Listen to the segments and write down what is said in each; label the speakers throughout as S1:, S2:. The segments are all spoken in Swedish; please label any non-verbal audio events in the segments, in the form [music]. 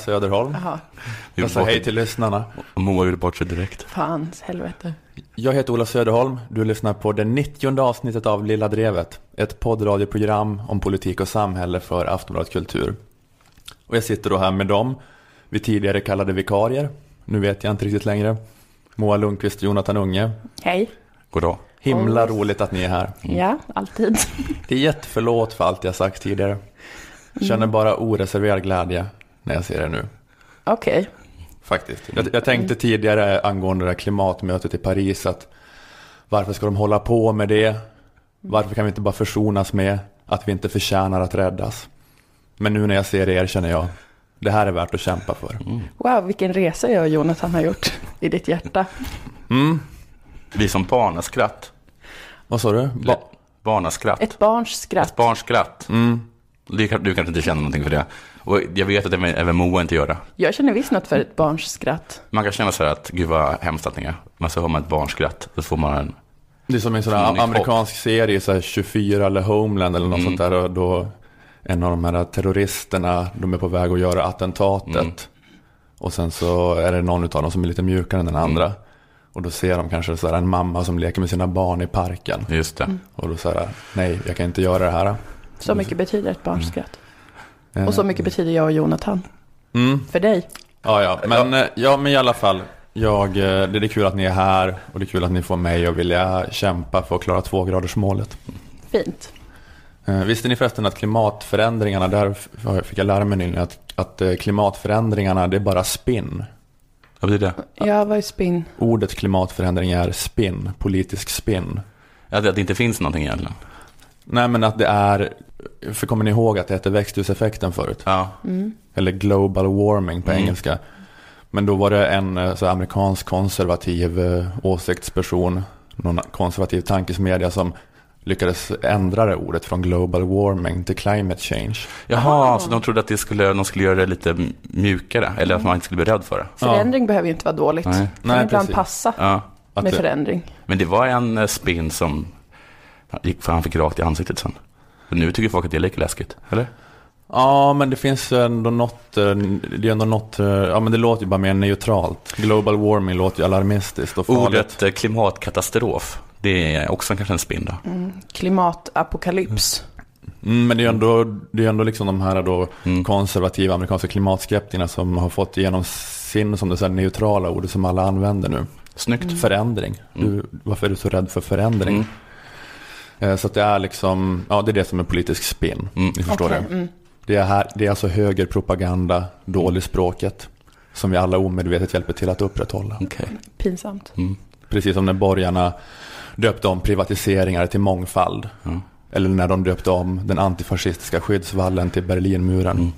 S1: Söderholm. Jag sa hej till lyssnarna.
S2: Och Moa gjorde bort sig direkt.
S3: fan helvete.
S1: Jag heter Ola Söderholm. Du lyssnar på det 90 avsnittet av Lilla Drevet. Ett poddradioprogram om politik och samhälle för Aftonbladet Kultur. Och jag sitter då här med dem vi tidigare kallade vikarier. Nu vet jag inte riktigt längre. Moa Lundqvist och Jonathan Unge.
S3: Hej.
S2: God dag.
S1: Himla
S3: Oj.
S1: roligt att ni är här.
S3: Ja, alltid.
S1: Det är jätteförlåt för allt jag sagt tidigare. Känner bara oreserverad glädje när jag ser er nu.
S3: Okej.
S1: Faktiskt. Jag, jag tänkte tidigare angående det här klimatmötet i Paris att varför ska de hålla på med det? Varför kan vi inte bara försonas med att vi inte förtjänar att räddas? Men nu när jag ser er känner jag, det här är värt att kämpa för.
S3: Wow, vilken resa jag och Jonathan har gjort i ditt hjärta.
S1: Mm.
S2: Vi som barnaskratt.
S1: Vad sa du? Ba-
S2: Barnaskratt.
S3: Ett barns skratt.
S2: Ett barnskratt.
S1: mm.
S2: Du, kan- du kanske inte känner någonting för det. Och jag vet att även, även Moa inte gör det.
S3: Jag känner visst något för ett barns skratt.
S2: Man kan känna så här att, gud vad hemskt allting är. Men så har man ett barnskratt. Så får man en,
S1: Det är som en sån här
S2: Mm,
S1: amerikansk serie, så här 24 eller Homeland eller något
S2: Mm.
S1: sånt där. Och då en av de här terroristerna, de är på väg att göra attentatet.
S2: Mm.
S1: Och sen så är det någon av dem som är lite mjukare än den andra.
S2: Mm.
S1: Och då ser de kanske så här en mamma som leker med sina barn i parken.
S2: just det.
S1: Och då säger nej, jag kan inte göra det här.
S3: Så mycket betyder ett barns skratt.
S1: Eh,
S3: Och så mycket betyder jag och Jonathan.
S1: Mm.
S3: För dig.
S1: Ja, ja. Men, eh, ja, men i alla fall. Jag, eh, det är kul att ni är här och det är kul att ni får mig att vilja kämpa för att klara tvågradersmålet.
S3: Fint.
S1: Eh, Visste ni förresten att klimatförändringarna, där fick jag lära mig nyligen, att, att eh, klimatförändringarna det är bara spinn.
S2: Vad betyder det?
S3: Jag var i spinn.
S1: Ordet klimatförändring är spinn, politisk spinn.
S2: Att, att det inte finns någonting egentligen.
S1: Nej men att det är, för kommer ni ihåg att det hette växthuseffekten förut?
S2: Ja.
S3: Mm.
S1: Eller global warming på
S2: Mm.
S1: engelska. Men då var det en eh, så amerikansk konservativ eh, åsiktsperson, någon konservativ tankesmedja som lyckades ändra det ordet från global warming till climate change.
S2: Jaha,
S3: Aha.
S2: så de trodde att det skulle, de skulle göra det lite mjukare. Eller att man inte skulle bli rädd för det.
S3: Förändring behöver ju inte vara dåligt.
S2: Nej.
S3: Kan
S1: Nej,
S3: ibland
S1: precis.
S3: passa
S2: Ja.
S1: Att
S3: med
S1: det,
S3: förändring.
S2: Men det var en eh, spin som gick, för han fick rakt i ansiktet sen. Och nu tycker folk att det är lika läskigt, eller?
S1: ja, men det finns ändå något, eh, det är ändå något, eh, ja men det låter ju bara mer neutralt. Global warming låter ju alarmistiskt och farligt.
S2: Ordet eh, klimatkatastrof, det är också kanske en spin då.
S3: Mm. Klimatapokalyps.
S1: Mm, men det är ju ändå, det är ändå liksom de här då
S2: Mm.
S1: konservativa amerikanska klimatskeptikerna som har fått igenom sin, som det säger, neutrala ordet som alla använder nu.
S2: Snyggt.
S1: Förändring. Du, varför är du så rädd för förändring? Eh, Så att det är liksom, ja det är det som är politisk spin.
S2: Mm.
S1: Ni förstår
S3: Okej,
S1: det.
S3: mm.
S1: Det är, här, det är alltså högerpropaganda, dålig språket. Som vi alla omedvetet hjälper till att upprätthålla.
S2: Okej.
S3: Pinsamt.
S2: Mm.
S1: Precis som när borgarna döpte om privatiseringar till mångfald. Eller när de döpte om den antifascistiska skyddsvallen till Berlinmuren.
S2: Mm.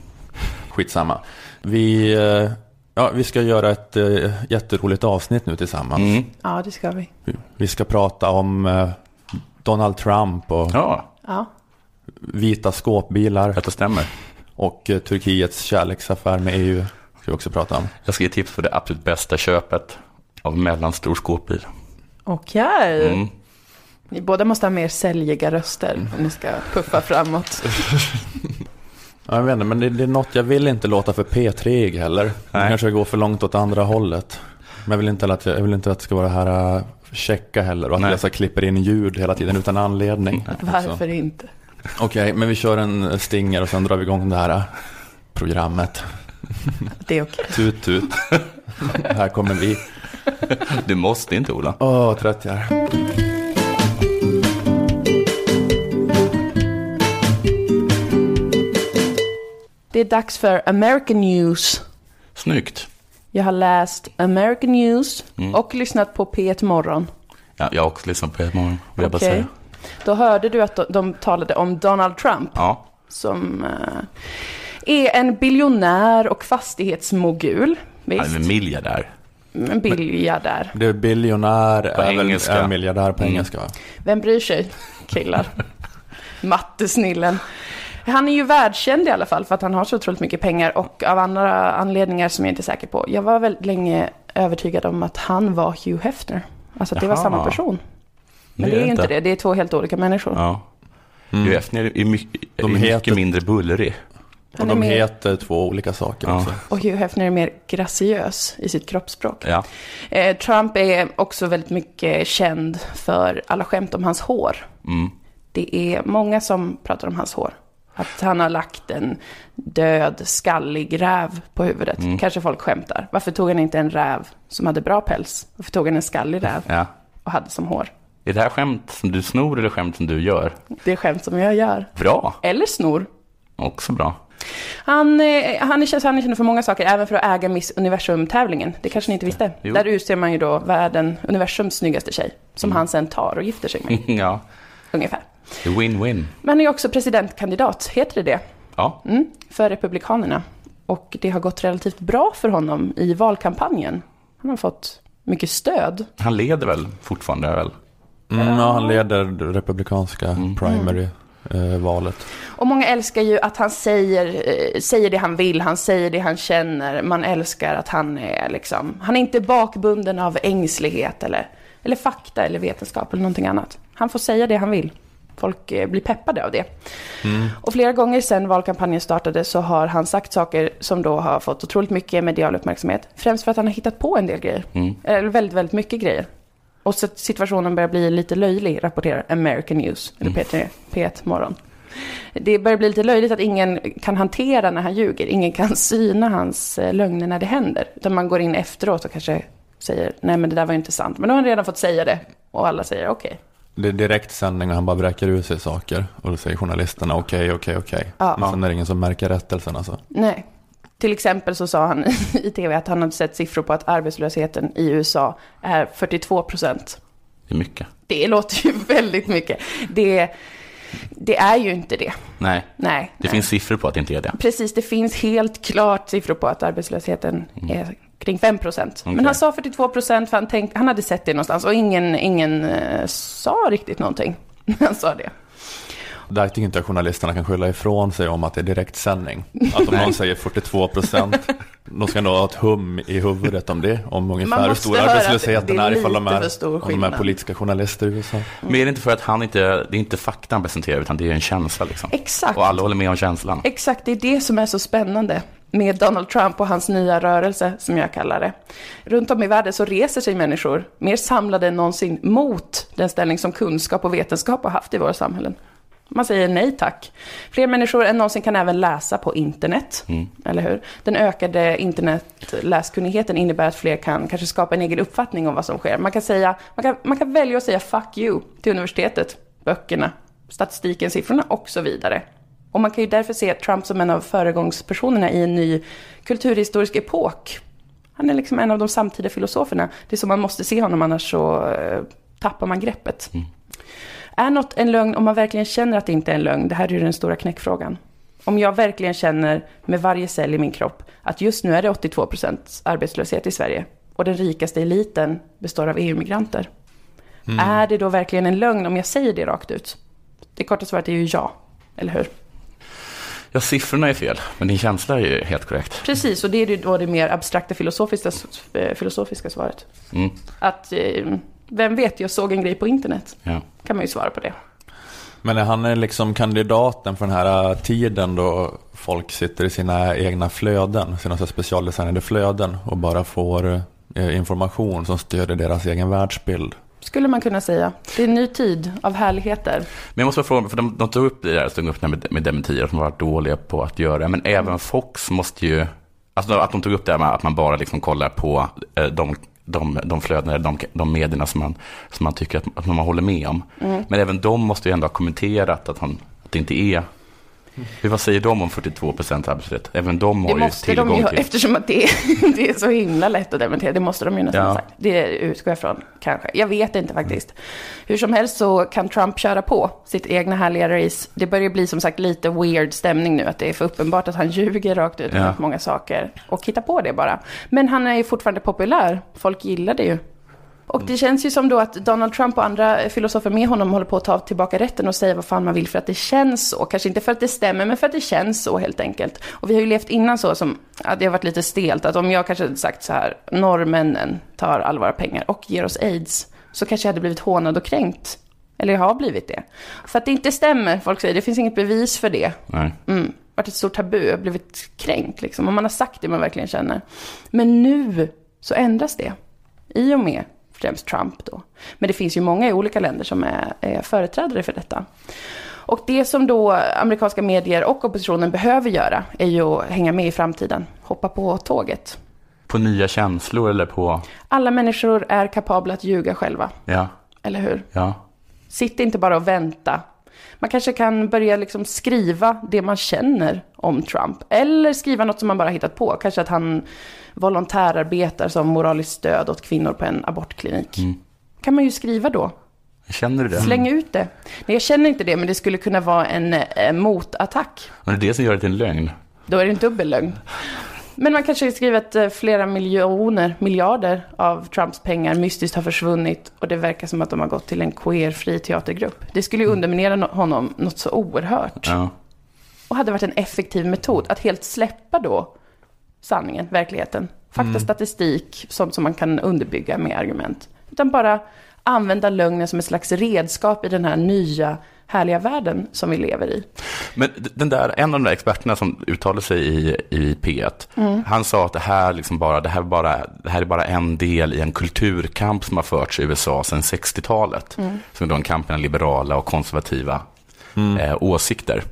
S1: Skitsamma. Vi, eh, ja, vi ska göra ett eh, jätteroligt avsnitt nu tillsammans.
S2: Mm.
S3: Ja, det ska vi.
S1: Vi- ska prata om Donald Trump och
S2: Ja,
S1: vita skåpbilar
S2: att det stämmer.
S1: och eh, Turkiets kärleksaffär med EU. Ska vi också prata om.
S2: Jag ska ge tips för det absolut bästa köpet av mellanstor skåpbil.
S3: Okej.
S2: Mm.
S3: Ni båda måste ha mer säljiga röster om ni ska puffa framåt. [laughs]
S1: Ja, jag vet inte, men det, det är något jag vill inte låta för P3 heller. Det
S2: Nej.
S1: kanske går för långt åt andra hållet. Men jag vill inte att, jag, jag vill inte att det ska vara det här uh, checka heller och att
S2: Nej.
S1: jag så klipper in ljud hela tiden utan anledning.
S3: Varför inte?
S1: Okej, men vi kör en stinger och sen drar vi igång det här uh, programmet.
S3: Det är okej.
S1: Tut tut. här kommer vi.
S2: Du måste inte Ola.
S1: Åh, vad trött jag är.
S3: Det är dags för American News.
S2: Snyggt.
S3: Jag har läst American News
S2: Mm.
S3: och lyssnat på P1 Morgon.
S2: Ja, jag har också lyssnat på det imorgon, vill jag bara
S3: Okej.
S2: säga.
S3: Då hörde du att de, de talade om Donald Trump
S2: Ja,
S3: som eh, är en biljonär och fastighetsmogul.
S2: han är
S3: Visst,
S2: en miljardär.
S3: en biljardär.
S1: Det är biljonär,
S2: På
S1: är väl
S2: engelska.
S1: är miljardär på
S2: Mm.
S1: engelska?
S3: Vem bryr sig, killar? [laughs] Mattesnillen. Han är ju världskänd i alla fall för att han har så otroligt mycket pengar och av andra anledningar som jag inte är säker på. Jag var väldigt länge övertygad om att han var Hugh Hefner. Alltså att det var samma person. Men det är ju inte det, det är två helt olika människor.
S2: Ja.
S1: Mm.
S2: Ju Efner är mycket,
S1: De
S2: är
S1: heter-
S2: mycket mindre bullrig.
S1: Och
S3: Han är
S1: de
S3: mer-
S1: heter två olika saker
S2: Ja.
S1: också.
S3: Och Hugh Hefner är mer graciös i sitt kroppsspråk.
S2: Ja.
S3: Eh, Trump är också väldigt mycket känd för alla skämt om hans hår.
S2: Mm.
S3: Det är många som pratar om hans hår. Att han har lagt en död, skallig räv på huvudet.
S2: Mm.
S3: Kanske folk skämtar. Varför tog han inte en räv som hade bra päls? Varför tog han en skallig räv
S2: ja.
S3: och hade som hår?
S2: Är det här skämt som du snor eller skämt som du gör?
S3: Det är skämt som jag gör.
S2: Bra.
S3: Eller snor.
S2: Också bra.
S3: Han, eh, han, är, känd- han är känd för många saker, även för att äga Miss Universum-tävlingen. Det kanske ni inte visste.
S2: Jo.
S3: Där utser man ju då världen, universums snyggaste tjej. Som han sen tar och gifter sig med, [laughs]
S2: ja.
S3: ungefär.
S2: Win-win.
S3: Men han är också presidentkandidat, heter det det?
S2: Ja.
S3: Mm, för Republikanerna. Och det har gått relativt bra för honom i valkampanjen. Han har fått mycket stöd.
S2: Han leder väl fortfarande väl?
S1: Mm, ja, han leder det republikanska
S3: Mm.
S1: primary-valet.
S3: Och många älskar ju att han säger, eh, säger det han vill, han säger det han känner. Man älskar att han är liksom, han är inte bakbunden av ängslighet eller, eller fakta eller vetenskap eller någonting annat. Han får säga det han vill. Folk eh, blir peppade av det. Och flera gånger sedan valkampanjen startade så har han sagt saker som då har fått otroligt mycket medial uppmärksamhet. Främst för att han har hittat på en del grejer.
S2: Mm.
S3: Eller väldigt, väldigt mycket grejer. Och så situationen börjar bli lite löjlig, rapporterar American News, eller P3, P1 Morgon. Det börjar bli lite löjligt att ingen kan hantera när han ljuger. Ingen kan syna hans eh, lögner när det händer. Utan man går in efteråt och kanske säger, nej men det där var ju inte sant. Men då har han redan fått säga det. Och alla säger okej.
S1: Det är direktsändning och han bara vräker ut sig saker. Och då säger journalisterna okej, okej, okej.
S3: Ja.
S1: Men sen är det ingen som märker rättelsen alltså.
S3: Nej. Till exempel så sa han [laughs] i tv att han hade sett siffror på att arbetslösheten i USA är 42 procent.
S2: Det är mycket.
S3: Det låter ju [laughs] väldigt mycket. Det, det är ju inte det.
S2: Nej,
S3: Nej.
S2: det finns siffror på att det inte är det.
S3: Precis, det finns helt klart siffror på att arbetslösheten är kring 5 procent. Men
S2: Okej.
S3: han sa 42 procent för han, tänkte, han hade sett det någonstans och ingen, ingen eh, sa riktigt någonting när han sa det.
S1: Där tycker inte jag journalisterna kan skylla ifrån sig om att det är direktsändning. Att om någon [laughs] säger 42 procent, de ska nog ha ett hum i huvudet om det. Om ungefär hur stor
S3: att
S1: arbetslösheten
S3: är
S1: ifall de är, om de är politiska journalister i USA.
S2: Men är det inte för att han inte, det är inte fakta han presenterar utan det är en känsla liksom.
S3: Exakt.
S2: Och alla håller med om känslan.
S3: Exakt, det är det som är så spännande med Donald Trump och hans nya rörelse, som jag kallar det. Runt om i världen så reser sig människor mer samlade än någonsin mot den ställning som kunskap och vetenskap har haft i våra samhällen. Man säger nej tack. Fler människor än någonsin kan även läsa på internet, eller hur? Den ökade internetläskunnigheten innebär att fler kan kanske skapa en egen uppfattning om vad som sker. Man kan, säga, man kan, man kan välja att säga fuck you till universitetet, böckerna, statistiken, siffrorna och så vidare. Och man kan ju därför se Trump som en av föregångspersonerna i en ny kulturhistorisk epok. Han är liksom en av de samtida filosoferna. Det är som man måste se honom, annars så eh, tappar man greppet. Är något en lögn om man verkligen känner att det inte är en lögn? Det här är ju den stora knäckfrågan. Om jag verkligen känner med varje cell i min kropp att just nu är det 82% arbetslöshet i Sverige och den rikaste eliten består av EU-migranter. Är det då verkligen en lögn om jag säger det rakt ut? Det korta svaret är ju ja, eller hur?
S2: Ja, siffrorna är fel, men din känsla är ju helt korrekt.
S3: Precis, och det är då det mer abstrakta filosofiska, eh, filosofiska svaret.
S2: Mm.
S3: Att, eh, vem vet, jag såg en grej på internet.
S2: Ja.
S3: Kan man ju svara på det.
S1: Men är han är liksom kandidaten för den här tiden då folk sitter i sina egna flöden, sina så specialdesignade flöden och bara får eh, information som stödjer deras egen världsbild?
S3: Skulle man kunna säga. Det är en ny tid av härligheter.
S2: Men jag måste fråga, för de, de tog upp det där, tog upp det med, med dementier som varit dåliga på att göra, men även Fox måste ju, alltså att de tog upp det här med att man bara liksom kollar på eh, de, de, de flöden, de, de medierna som man, som man tycker att, att man håller med om. Men även de måste ju ändå ha kommenterat att, han, att det inte är, hur, vad säger de om 42 procent arbetslöshet? Även de
S3: Det
S2: har ju
S3: måste de
S2: tillgång
S3: ju,
S2: till.
S3: eftersom att det, är- [laughs] det är så himla lätt att dementera. Det måste de ju nästan
S2: Ja.
S3: sagt. Det utgår jag från, kanske. Jag vet inte faktiskt. Hur som helst så kan Trump köra på sitt egna härliga race. Det börjar bli som sagt lite weird stämning nu. Att det är för uppenbart att han ljuger rakt ut om
S2: Ja.
S3: många saker. Och hittar på det bara. Men han är ju fortfarande populär. Folk gillar det ju. Och det känns ju som då att Donald Trump och andra filosofer med honom håller på att ta tillbaka rätten och säga vad fan man vill för att det känns så. Kanske inte för att det stämmer, men för att det känns så helt enkelt. Och vi har ju levt innan så som, ja, det har varit lite stelt, att om jag kanske hade sagt så här, norrmännen tar all våra pengar och ger oss aids, så kanske jag hade blivit hånad och kränkt. Eller jag har blivit det. För att det inte stämmer, folk säger, det finns inget bevis för det.
S2: Nej.
S3: Mm. varit ett stort tabu, blivit kränkt liksom. Och man har sagt det man verkligen känner. Men nu så ändras det. I och med främst Trump då. Men det finns ju många i olika länder som är, är företrädare för detta. Och det som då amerikanska medier och oppositionen behöver göra är ju att hänga med i framtiden, hoppa på tåget.
S2: På nya känslor eller på...
S3: Alla människor är kapabla att ljuga själva,
S2: Ja,
S3: eller hur?
S2: ja.
S3: Sitt inte bara och vänta. Man kanske kan börja liksom skriva det man känner om Trump. Eller skriva något som man bara hittat på. Kanske att han volontärarbetar som moraliskt stöd åt kvinnor på en abortklinik. kan man ju skriva då.
S2: Känner du det?
S3: Släng ut det. Nej, jag känner inte det, men det skulle kunna vara en eh, motattack.
S2: Men det är det som gör det till en lögn.
S3: Då är det en dubbel lögn. Men man kanske skriver att eh, flera miljoner, miljarder av Trumps pengar mystiskt har försvunnit och det verkar som att de har gått till en queerfri teatergrupp. Det skulle ju underminera no- honom något så oerhört.
S2: Ja.
S3: Och hade varit en effektiv metod att helt släppa då sanningen, verkligheten. Fakta, statistik, sånt som man kan underbygga med argument. Utan bara använda lögnen som ett slags redskap i den här nya härliga världen som vi lever i.
S2: Men den där, en av de där experterna som uttalade sig i, i P1, han sa att det här, liksom bara, det, här är bara, det här är bara en del i en kulturkamp som har förts i USA sedan 60-talet. Som är då en kamp mellan liberala och konservativa eh, åsikter.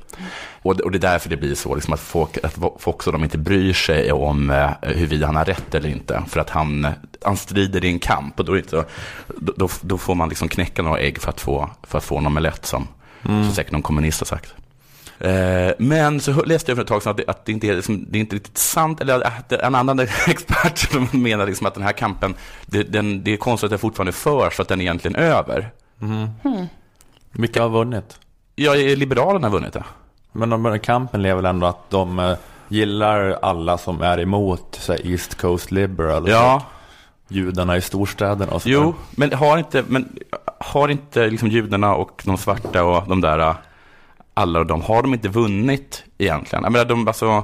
S2: Och, det- och det är därför det blir så, liksom att folk, att folk så de inte bryr sig om eh, huruvida han har rätt eller inte. För att han, han strider i en kamp och då, är det inte, då, då, då får man liksom knäcka några ägg för att få, för att få en omelett som, som säkert någon kommunist har sagt. Eh, Men så läste jag för ett tag sedan att det, att det, inte, är, liksom, det är inte riktigt sant, eller att det- en annan [laughs] expert som menar liksom att den här kampen, det, den, det är konstigt att den fortfarande förs för att den är egentligen över.
S1: Vilka har vunnit?
S2: Ja, Liberalerna har vunnit det.
S1: Men de, kampen lever ändå att de eh, gillar alla som är emot så här, East Coast Liberal.
S2: Ja,
S1: Judarna i storstäderna och
S2: jo, men har inte, men har inte liksom judarna och de svarta och de där, alla de, har de inte vunnit egentligen? Jag menar, de, alltså,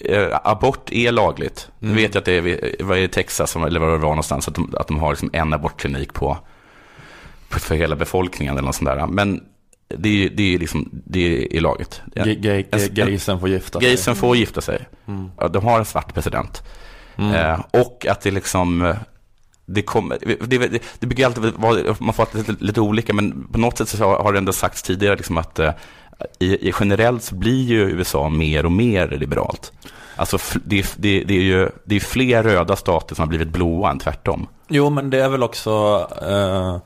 S2: eh, abort är lagligt. Nu vet jag att det är, vad är det, Texas, eller var det var någonstans, att de, att de har liksom en abortklinik på, för hela befolkningen eller något sånt där. Men det är det är liksom, det är lagligt.
S1: Gay, gay,
S2: En-
S1: gaysen får gifta sig.
S2: Gaysen får gifta sig. Ja, de har en svart president. Eh, och att det liksom, eh, det kommer, det, det, det brukar alltid vara, man får alltid lite, lite olika, men på något sätt så har det ändå sagts tidigare liksom att eh, i, i generellt så blir ju USA mer och mer liberalt. Alltså det, det, det är ju det är fler röda stater som har blivit blåa än tvärtom.
S1: Jo, men det är väl också... Eh,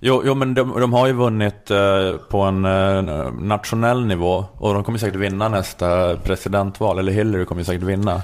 S1: jo, jo, men de, de har ju vunnit eh, på en eh, nationell nivå och de kommer säkert vinna nästa presidentval, eller Hillary kommer säkert vinna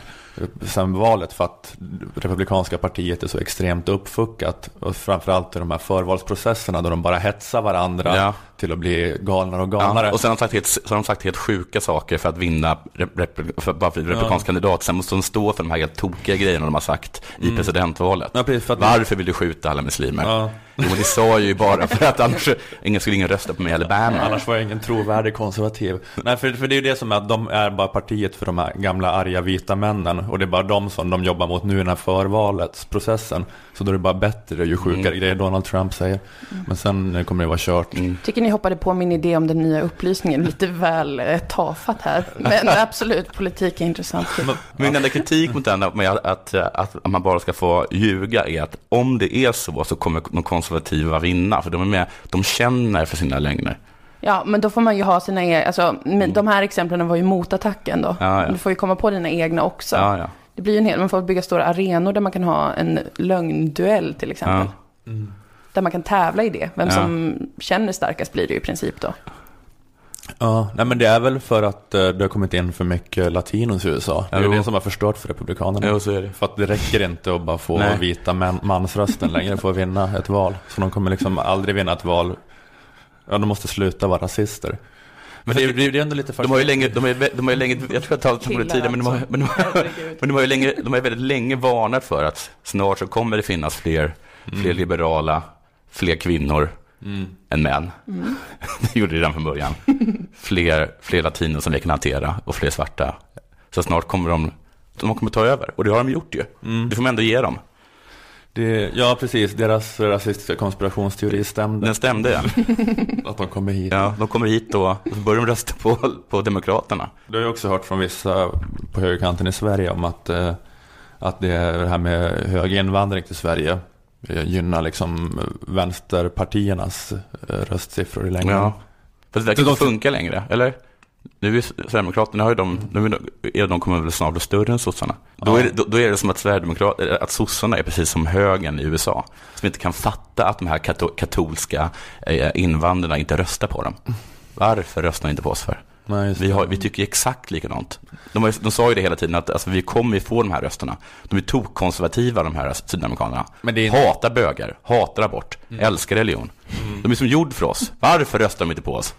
S1: sen valet för att Republikanska partiet är så extremt uppfuckat och framförallt i de här förvalsprocesserna då de bara hetsar varandra
S2: Ja
S1: till att bli galnare och galnare.
S2: Ja, och sen har de sagt helt, så har de sagt helt sjuka saker för att vinna rep, för, bara för republikansk kandidat. Sen måste de stå för de här helt tokiga grejerna de har sagt i presidentvalet.
S1: Ja, precis, att-
S2: Varför vill du skjuta alla muslimer?
S1: Ja.
S2: Jo, det sa ju bara för att annars ingen skulle ingen rösta på mig i Alabama.
S1: Annars var jag ingen trovärdig konservativ. Nej, för, för det är ju det som är att de är bara partiet för de här gamla arga vita männen. Och det är bara de som de jobbar mot nu i den här förvaletsprocessen. Så då är det bara bättre ju sjukare grejer Donald Trump säger. Men sen kommer det vara kört.
S3: Tycker ni hoppade på min idé om den nya upplysningen lite väl eh, tafatt här. Men [laughs] absolut, politik är intressant.
S2: Min enda kritik mot den med att, att, att man bara ska få ljuga är att om det är så så kommer de konservativa vinna. För de är med, de känner för sina lögner.
S3: Ja, men då får man ju ha sina egna, alltså, men de här exemplen var ju motattacken då.
S2: Ja, ja.
S3: Du får ju komma på dina egna också.
S2: Ja, ja.
S3: Det blir ju en hel, man får bygga stora arenor där man kan ha en lögnduell till exempel. Där man kan tävla i det. Vem
S2: Ja.
S3: som känner starkast blir det i princip då.
S1: Ja, nej men det är väl för att eh, det har kommit in för mycket latinos i USA. Det är
S2: Jo.
S1: det som har förstört för republikanerna.
S2: Jo, så är det.
S1: För att det räcker inte att bara få
S2: Nej.
S1: vita män, mansrösten längre för att vinna ett val. Så de kommer liksom aldrig vinna ett val. Ja, de måste sluta vara rasister. Men det, det, det är ändå lite
S2: De har ju länge, de är, de har ju länge, jag tror jag talat om det tidigare, men de har,
S3: alltså.
S2: men de har, men de har ju länge, de har väldigt länge varnat för att snart så kommer det finnas fler, fler liberala, fler kvinnor än män. [laughs] Det gjorde det redan från början. [laughs] Fler, fler latiner som vi kan hantera och fler svarta. Så snart kommer de, de kommer ta över. Och det har de gjort ju. Det får man ändå ge dem.
S1: Det, ja, precis. Deras rasistiska konspirationsteori stämde.
S2: Den stämde, ja. [laughs]
S1: Att de kommer hit.
S2: ja. De kommer hit då och så börjar de rösta på, på Demokraterna.
S1: Du har ju också hört från vissa på högerkanten i Sverige om att, eh, att det, är det här med hög invandring till Sverige gynnar liksom vänsterpartiernas eh, röstsiffror i längden.
S2: Ja. Fast det verkar inte funka längre, eller? Nu är Sverigedemokraterna, har ju de, nu är de kommer väl snart bli större än sossarna. Då,
S1: Ja.
S2: är det, då, då är det som att, Sverigedemokrat, eh, att sossarna är precis som högern i USA. Som inte kan fatta att de här kato, katolska eh, invandrarna inte röstar på dem. Varför röstar ni inte på oss för?
S1: Nej,
S2: Vi, har, vi tycker exakt likadant. De, har, de sa ju det hela tiden att alltså, vi kommer ju få de här rösterna. De är tokkonservativa de här sydamerikanerna.
S1: Men det är Mm.
S2: Hatar bögar, hatar abort, älskar religion. De är som gjord för oss. Varför röstar de inte på oss?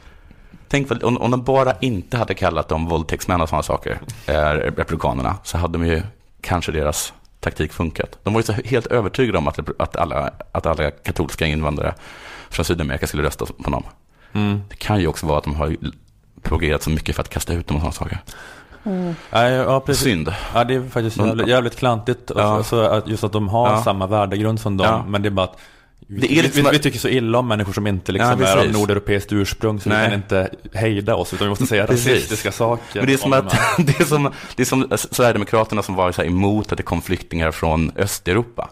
S2: Tänk vad- om, om de bara inte hade kallat dem våldtäktsmän och sådana saker, eh, republikanerna, så hade de ju kanske deras taktik funkat. De var ju så helt övertygade om att, att, alla, att alla katolska invandrare från Sydamerika skulle rösta på dem.
S1: Mm.
S2: Det kan ju också vara att de har propagerat så mycket för att kasta ut dem och sådana saker.
S1: Nej, ja, precis.
S2: Synd.
S1: Ja, det är faktiskt
S2: De-
S1: jävligt, jävligt klantigt.
S2: Ja.
S1: Alltså, att just att de har
S2: Ja.
S1: samma värdegrund som dem.
S2: Ja.
S1: Men det är bara att vi,
S2: Det är liksom
S1: vi, vi tycker så illa om människor som inte liksom
S2: Ja,
S1: är av nordeuropeiskt ursprung. Så vi
S2: Nej.
S1: kan inte hejda oss. Utan vi måste säga
S2: Precis.
S1: rasistiska saker.
S2: Men det är som
S1: om
S2: att,
S1: de [laughs]
S2: det är som, det är som Sverigedemokraterna som var så här emot att det kom flyktingar från Östeuropa.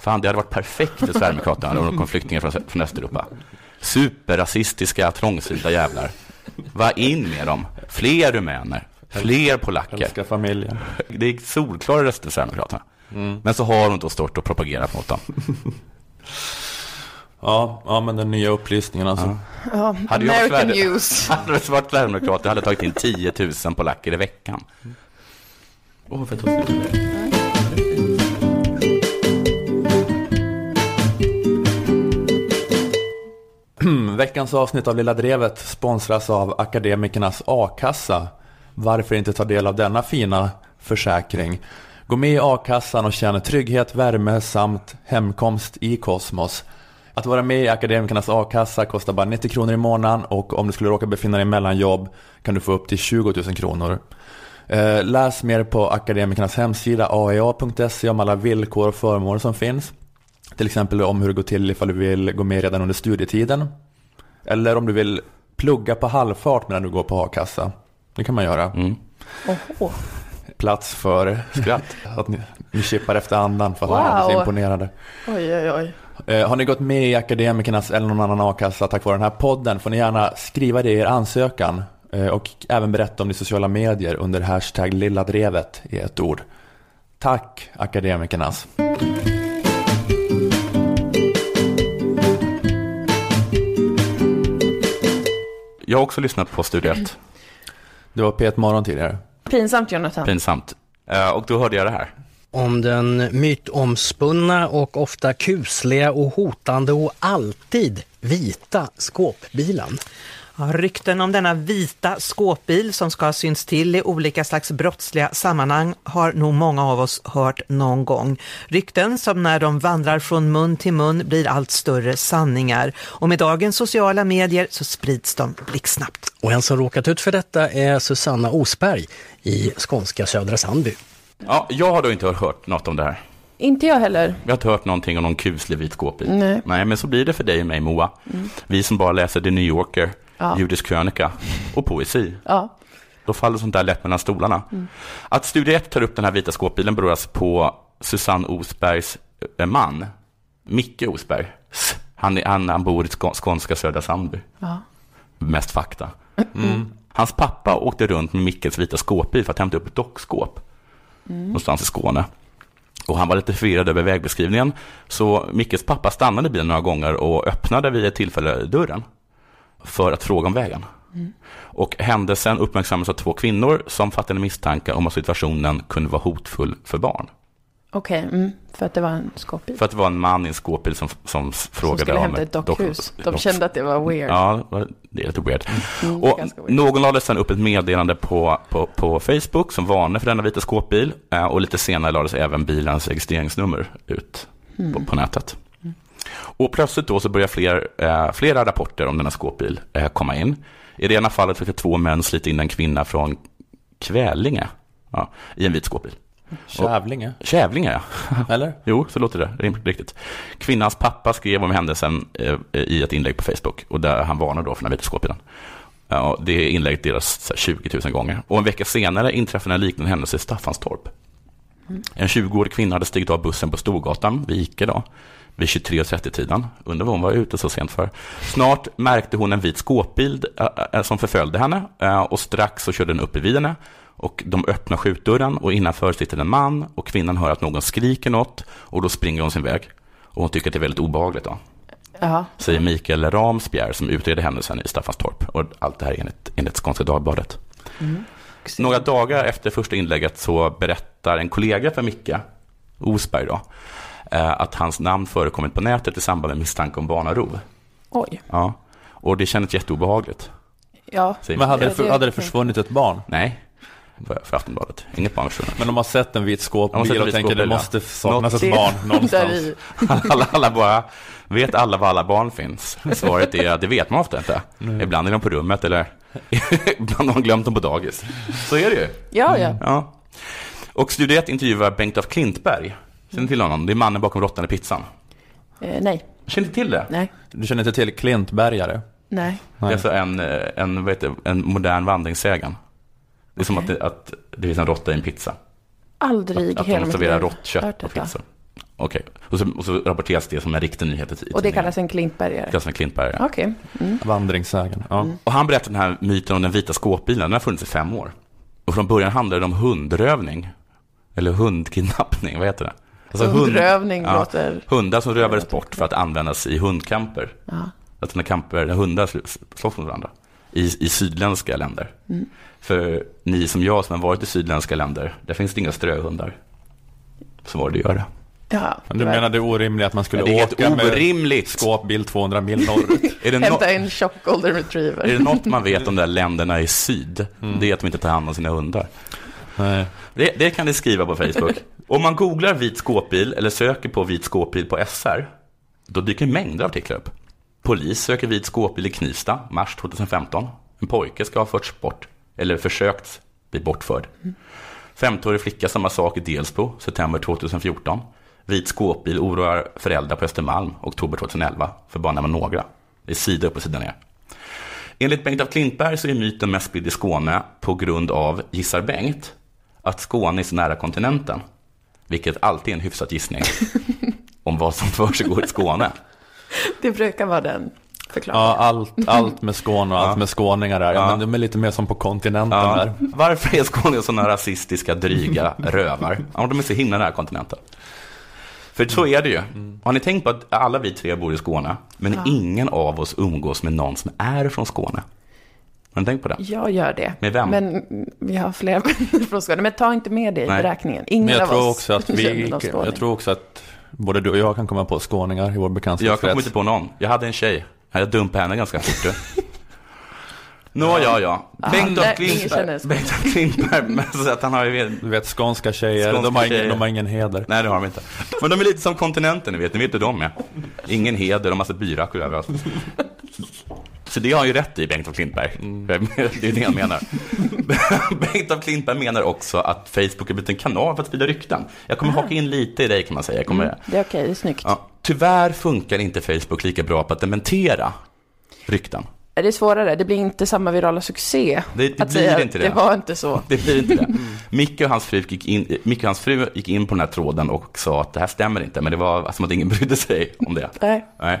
S2: Fan, det hade varit perfekt för Sverigedemokraterna om det kom flyktingar från, från Östeuropa. Superrasistiska, trångsynta jävlar. Var in med dem. Fler rumäner, fler polacker.
S1: Älskar familjen.
S2: Det är solklara röster för Sverigedemokraterna. Men så har de då stått och propagerat mot dem. [laughs]
S1: Ja, ja, men den nya upplysningen alltså.
S3: Ja,
S2: Hade jag varit
S3: American
S2: Sverige-
S3: news. [laughs]
S2: Hade det varit Sverigedemokrater hade jag tagit in 10 000 polacker i veckan. Åh, vad tog
S1: Veckans avsnitt av Lilla Drevet sponsras av Akademikernas A-kassa. Varför inte ta del av denna fina försäkring? Gå med i A-kassan och känn trygghet, värme samt hemkomst i kosmos. Att vara med i Akademikernas A-kassa kostar bara 90 kronor i månaden och om du skulle råka befinna dig mellan jobb kan du få upp till 20 000 kronor. Eh, läs mer på Akademikernas hemsida aea.se om alla villkor och förmåner som finns. Till exempel om hur det går till ifall du vill gå med redan under studietiden. Eller om du vill plugga på halvfart medan du går på a-kassa. Det kan man göra.
S2: Mm.
S3: Oho.
S1: Plats för
S2: Skratt. [laughs]
S1: att ni, ni chippar efter andan för att
S3: Wow.
S1: ni är så imponerade.
S3: Oj, oj, oj.
S1: Eh, har ni gått med i Akademikernas eller någon annan a-kassa tack vare den här podden får ni gärna skriva det i er ansökan. Eh, och även berätta om det i sociala medier under hashtag lilla drevet i ett ord. Tack Akademikernas.
S2: Jag har också lyssnat på Studio 1.
S1: Det var P1 Morgon tidigare.
S3: Pinsamt Jonathan.
S2: Pinsamt. Eh, Och då hörde jag det här.
S4: om den mytomspunna och ofta kusliga och hotande och alltid vita skåpbilen.
S5: Ja, rykten om denna vita skåpbil som ska ha synts till i olika slags brottsliga sammanhang har nog många av oss hört någon gång. Rykten som när de vandrar från mun till mun blir allt större sanningar. Och med dagens sociala medier så sprids de blixtsnabbt.
S4: Och en som råkat ut för detta är Susanna Osberg i skånska Södra Sandby.
S2: Ja, jag har då inte hört något om det här.
S3: Inte jag heller.
S2: Jag har inte hört någonting om någon kuslig vit skåpbil.
S3: Nej.
S2: Nej, men så blir det för dig och mig, Moa. Vi som bara läser The New Yorker,
S3: Ja.
S2: judisk krönika och poesi.
S3: Ja.
S2: Då faller sånt där lätt mellan stolarna. Att Studie 1 tar upp den här vita skåpbilen beror alltså på Susanne Osbergs eh, man, Micke Osberg. Han, är, han, han bor i skå- skånska Södra Sandby.
S3: Ja.
S2: Mest fakta. Hans pappa åkte runt med Mickes vita skåpbil för att hämta upp ett dockskåp. Någonstans i Skåne. Och han var lite förvirrad över vägbeskrivningen. Så Mickes pappa stannade bilen några gånger och öppnade vid ett tillfälle dörren. För att fråga om vägen. Och händelsen uppmärksammades av två kvinnor som fattade misstankar om att situationen kunde vara hotfull för barn.
S3: Okej, mm, för att det var en skåpbil.
S2: För att det var en man i en skåpbil som, som
S3: Som
S2: frågade
S3: skulle
S2: om
S3: hämta ett dockhus. De
S2: dock-
S3: kände att det var weird.
S2: Ja, det är lite weird.
S3: Mm,
S2: Och
S3: weird.
S2: någon lade sen upp ett meddelande på, på, på Facebook som varnade för denna vita skåpbil. eh, Och lite senare lades även bilens registreringsnummer ut
S3: Mm.
S2: på, på nätet. Och plötsligt då så börjar fler, eh, flera rapporter om denna skåpbil eh, komma in. I det ena fallet försökte två män slita in en kvinna från Kvälinge ja, i en vit skåpbil.
S1: Kävlinge,
S2: Kävlinge, ja. [laughs]
S1: eller?
S2: Jo, så låter det riktigt. Kvinnans pappa skrev om händelsen eh, i ett inlägg på Facebook och där han varnar då för den vita skåpbilen. Ja, det inlägget delas så här 20 000 gånger. Och en vecka senare inträffade en liknande händelse i Staffanstorp. En 20-årig kvinna hade stigit av bussen på Storgatan vid Ike då, vid 23.30-tiden. Undrar vad hon var ute så sent för. Snart märkte hon en vit skåpbil äh, som förföljde henne äh, och strax så körde den upp i henne. Och de öppnar skjutdörren och innanför sitter en man och kvinnan hör att någon skriker något och då springer hon sin väg. Och hon tycker att det är väldigt obehagligt då,
S3: Jaha.
S2: säger Mikael Ramsbjer som utreder händelsen i Staffanstorp. Och allt det här enligt, enligt Skånska Dagbladet. Några dagar efter första inlägget så berättar en kollega för Micke Osberg då, att hans namn förekommit på nätet i samband med misstanke om barnarov.
S3: Oj.
S2: Ja. Och det kändes jätteobehagligt.
S3: Ja.
S1: Men hade det, för, hade det försvunnit ett barn?
S2: Nej, för, för Aftonbladet. Inget barn försvunnet.
S1: Men de har sett en vit
S2: De
S1: skåpbil och tänker det måste saknas
S2: Något-
S1: ett barn [laughs] någonstans. [laughs]
S2: Alla, alla bara, vet alla var alla barn finns? Svaret är att det vet man ofta inte. Ibland är de på rummet eller [laughs] ibland har man glömt dem på dagis. Så är det ju.
S3: Ja, ja.
S2: Ja. Och Studio 1 intervjuar Bengt af Klintberg. Känner ni till honom? Det är mannen bakom Råttan i pizzan.
S3: Eh, nej.
S2: Känner ni till det?
S3: Nej.
S1: Du känner inte till Klintbergare?
S3: Nej.
S2: Det är alltså en, eh, en, vad heter, det, en modern vandringssägen. Det är som att det, att det finns en råtta i en pizza.
S3: Aldrig
S2: Att, att
S3: hela
S2: de
S3: mitt
S2: serverar
S3: liv
S2: rått kött på pizza. Okej, och, så, och så rapporteras det som en riktig nyhet i
S3: Och det
S2: tidningen.
S3: kallas en Klintbergare?
S2: kallas en Klintbergare.
S3: Okej. Mm.
S1: Vandringssägen. Ja.
S2: Och han berättar den här myten om den vita skåpbilen, den har funnits i fem år. Och från början handlade det om hundrövning. Eller hundkidnappning, vad heter det? Alltså hund-
S3: Hundrövning
S2: ja,
S3: låter...
S2: Hundar som rövades bort för att användas i hundkamper.
S3: Ja.
S2: Att när kamper, när hundar sl- slåss mot varandra. I, I sydländska länder.
S3: Mm.
S2: För ni som jag som har varit i sydländska länder, där finns det inga ströhundar. Så var det att göra.
S3: Ja,
S1: Men Du menar det är orimligt att man skulle
S2: helt
S1: åka med
S2: orimligt.
S1: skåpbil 200 mil norrut? [laughs]
S2: Är det, nå-
S3: Hämta en tjock golden retriever.
S2: är det något man vet om de där [laughs] länderna i syd, det är att de inte tar hand om sina hundar.
S1: Nej.
S2: Det, det kan ni skriva på Facebook. [laughs] Om man googlar vit skåpbil eller söker på vit skåpbil på SR, då dyker mängder av artiklar upp. Polis söker vit skåpbil i Knivsta, mars 2015. En pojke ska ha förts bort, eller försökt bli bortförd. 15-årig flicka samma sak i Delsbo, september 2014. Vit skåpbil oroar föräldrar på Östermalm, oktober 2011, för bara nämna några. Det är sida upp och sida ner. Enligt Bengt af Klintberg så är myten mest spridd i Skåne på grund av, gissar Bengt, att Skåne är så nära kontinenten. Vilket alltid är en hyfsad gissning [laughs] om vad som försiggår i Skåne.
S3: Det brukar vara den förklaringen.
S1: Ja, allt, allt med Skåne och allt med skåningar där. Ja,
S2: Ja.
S1: men de är lite mer som på kontinenten
S2: Ja.
S1: där.
S2: Varför är skåningar sådana rasistiska, dryga [laughs] rövar? Ja, de är så himla nära kontinenten. För så är det ju. Har ni tänkt på att alla vi tre bor i Skåne, men
S3: Ja.
S2: ingen av oss umgås med någon som är från Skåne? Har ni tänkt på det?
S3: Jag gör det.
S2: Med vem?
S3: Men vi har vänner från Skåne. Men ta inte med det i
S2: Nej.
S3: beräkningen. Ingen
S1: Men jag
S3: av
S1: tror
S3: oss
S1: också att [laughs] vi, jag tror också att både du och jag kan komma på skåningar i vår
S2: Jag kommer
S1: bekantskapskrets.
S2: inte på någon. Jag hade en tjej. Jag dumpade henne ganska fort. [laughs] Nå, ja, ja. Bengt af Klintberg.
S3: känner så.
S2: Bengt af Klintberg, men så att han har ju...
S1: Du vet skånska tjejer,
S2: Skånska
S1: de, har
S2: tjejer.
S1: ingen, de har ingen heder.
S2: Nej, det har de inte. Men de är lite som kontinenten, ni vet. Ni vet hur de är. Ingen heder och massa byrackor överallt. Så det har han ju rätt i, Bengt af Klintberg. [laughs] Det är det han menar. [laughs] Bengt af Klintberg menar också att Facebook har blivit en kanal för att sprida rykten. Jag kommer haka in lite i dig kan man säga. Jag kommer,
S3: Mm, det är okej, det är snyggt.
S2: ja, tyvärr funkar inte Facebook lika bra på att dementera rykten.
S3: Det är svårare, det blir inte samma virala succé.
S2: Det- det
S3: att
S2: blir
S3: säga
S2: inte det.
S3: det var inte så. [laughs]
S2: Det blir inte det. Micke och hans fru gick in, Micke och hans fru gick in på den här tråden och sa att det här stämmer inte, men det var som att ingen brydde sig om det.
S3: Nej.
S2: Nej.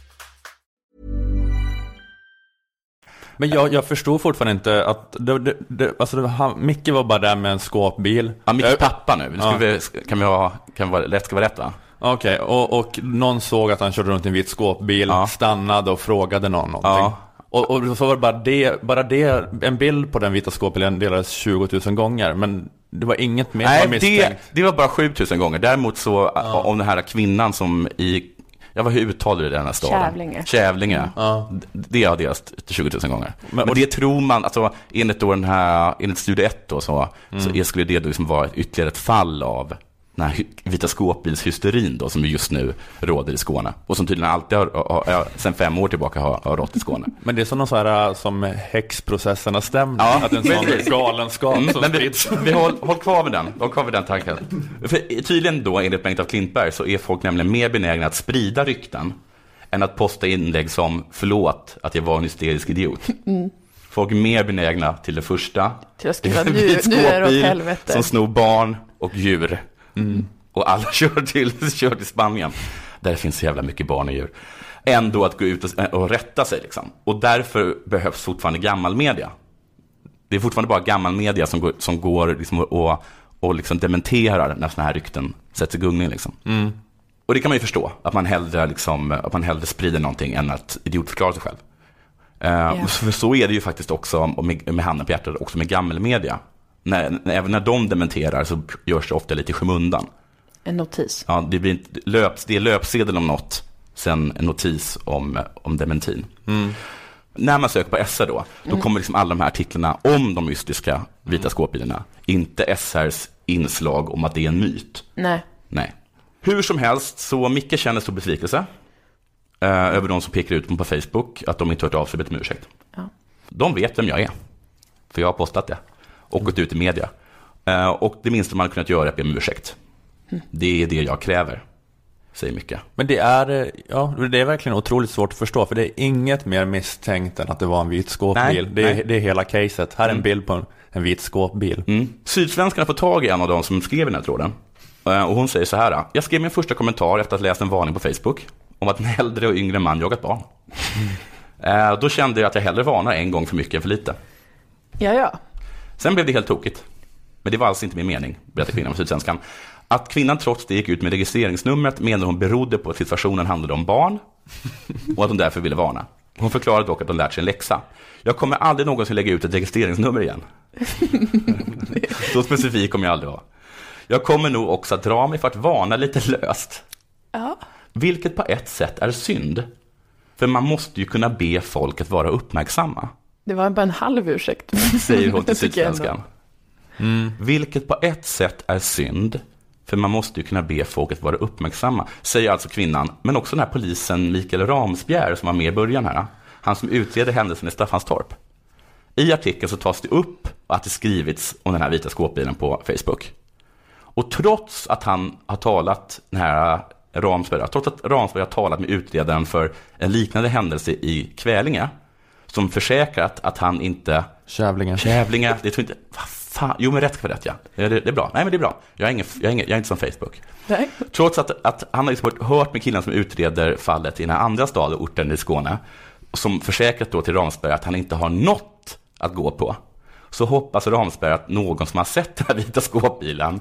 S1: Men jag, jag förstod fortfarande inte att, det, det, det, alltså det, han, Micke var bara där med en skåpbil.
S2: Ja, Mickes
S1: Jag-
S2: pappa nu.
S1: Ja.
S2: vi, kan vi ha, kan vi vara, rätt ska vara rätt va?
S1: Okej, och, och någon såg att han körde runt i en vit skåpbil,
S2: Ja.
S1: stannade och frågade någon någonting.
S2: Ja.
S1: Och, och så var det bara det, bara det, en bild på den vita skåpbilen delades 20 000 gånger, men Det var inget mer som var
S2: Nej, det, det var bara 7000 gånger. Däremot så, om den här kvinnan som i, ja vad hur uttalar du den här staden?
S3: Kävlinge.
S2: Kävlinge. D- Det har delats till 20 000 gånger.
S1: Men-
S2: Men,
S1: och-
S2: det tror man, alltså enligt då den här, enligt studie 1 då, så, så är- skulle det då liksom vara ytterligare ett fall av den här vita skåpbilshysterin då, som just nu råder i Skåne. Och som tydligen alltid har, har, har sedan fem år tillbaka har, har rått i Skåne.
S1: Men det är som någon så här äh, som häxprocesserna stämmer.
S2: Ja,
S1: att en sån galenskap
S2: Mm,
S1: som
S2: men vi,
S1: sprids.
S2: vi håll, håll kvar vid den, håll kvar vid den tanken. För tydligen då, enligt Bengt af Klintberg, så är folk nämligen mer benägna att sprida rykten än att posta inlägg som “förlåt att jag var en hysterisk idiot”. Folk är mer benägna till det första.
S3: Till att [laughs] skriva, nu, nu är det åt helvete.
S2: Som snor barn och djur. Och alla [laughs] kör till, kör till Spanien. Där finns så jävla mycket barn och djur. Ändå att gå ut och, och rätta sig liksom. Och därför behövs fortfarande gammal media. Det är fortfarande bara gammal media som går, som går liksom och, och, liksom dementerar när sådana här rykten sätts i gungning. Liksom. Och det kan man ju förstå, att man hellre, liksom, att man hellre sprider någonting än att idiotförklara sig själv. Eh, För så är det ju faktiskt också, med, med handen på hjärtat, också med gammelmedia. När, när, även när de dementerar så görs det ofta lite i skymundan.
S3: En notis.
S2: Ja, det, blir inte, löps, det är löpsedel om något, sen en notis om, om dementin. När man söker på SR då, då kommer liksom alla de här artiklarna om de mystiska vita skåpbilarna. Inte SRs inslag om att det är en myt.
S3: Nej.
S2: Nej. Hur som helst, så Micke känner stor besvikelse eh, över de som pekar ut dem på Facebook, att de inte hört av sig och bett om ursäkt.
S3: Ja.
S2: De vet vem jag är, för jag har postat det och gått ut i media. Eh, och det minsta man kunnat göra är att be om ursäkt. Det är det jag kräver, säger Micke.
S1: Men det är, eh, ja, det är verkligen otroligt svårt att förstå, för det är inget mer misstänkt än att det var en vit skåpbil.
S2: Nej,
S1: det, är,
S2: nej.
S1: det är hela caset. Här är en bild på en, en vit skåpbil.
S2: Mm. Sydsvenskan har fått tag i en av dem som skrev den här tråden. Eh, Och hon säger så här. Jag skrev min första kommentar efter att ha läst en varning på Facebook om att en äldre och yngre man jagat barn. [laughs] Eh, Då kände jag att jag hellre varnar en gång för mycket än för lite.
S3: Ja, ja.
S2: Sen blev det helt tokigt. Men det var alls inte min mening, berättar kvinnan på Sydsvenskan. Att kvinnan trots det gick ut med registreringsnumret menar hon berodde på att situationen handlade om barn [laughs] och att hon därför ville varna. Hon förklarade dock att hon lärt sig en läxa. Jag kommer aldrig någonsin lägga ut ett registreringsnummer igen. [laughs] Så specifik kommer jag aldrig vara. Jag kommer nog också att dra mig för att varna lite löst.
S3: Ja.
S2: Vilket på ett sätt är synd. För man måste ju kunna be folk att vara uppmärksamma
S3: Det var bara en halv ursäkt. [laughs]
S2: säger hon till. Sydsvenskan. Vilket på ett sätt är synd, för man måste ju kunna be folk att vara uppmärksamma, säger alltså kvinnan, men också den här polisen Mikael Ramsbjer som var med i början här, han som utreder händelsen i Staffanstorp. I artikeln så tas det upp att det skrivits om den här vita skåpbilen på Facebook. Och trots att han har talat, den här Ramsberg, trots att Ramsberg har talat med utredaren för en liknande händelse i Kvälinge, som försäkrat att han inte
S1: Kävlingen.
S2: Kävlinge, det tror inte, vad fan, jo men rätt ska vara rätt ja. det, det är bra, nej men det är bra. Jag är, ingen, jag är, ingen, jag är inte som Facebook.
S3: Nej.
S2: Trots att, att han har liksom hört med killen som utreder fallet i den här andra staden, orten i Skåne, som försäkrat då till Ramsberg att han inte har något att gå på, så hoppas Ramsberg att någon som har sett den här vita skåpbilen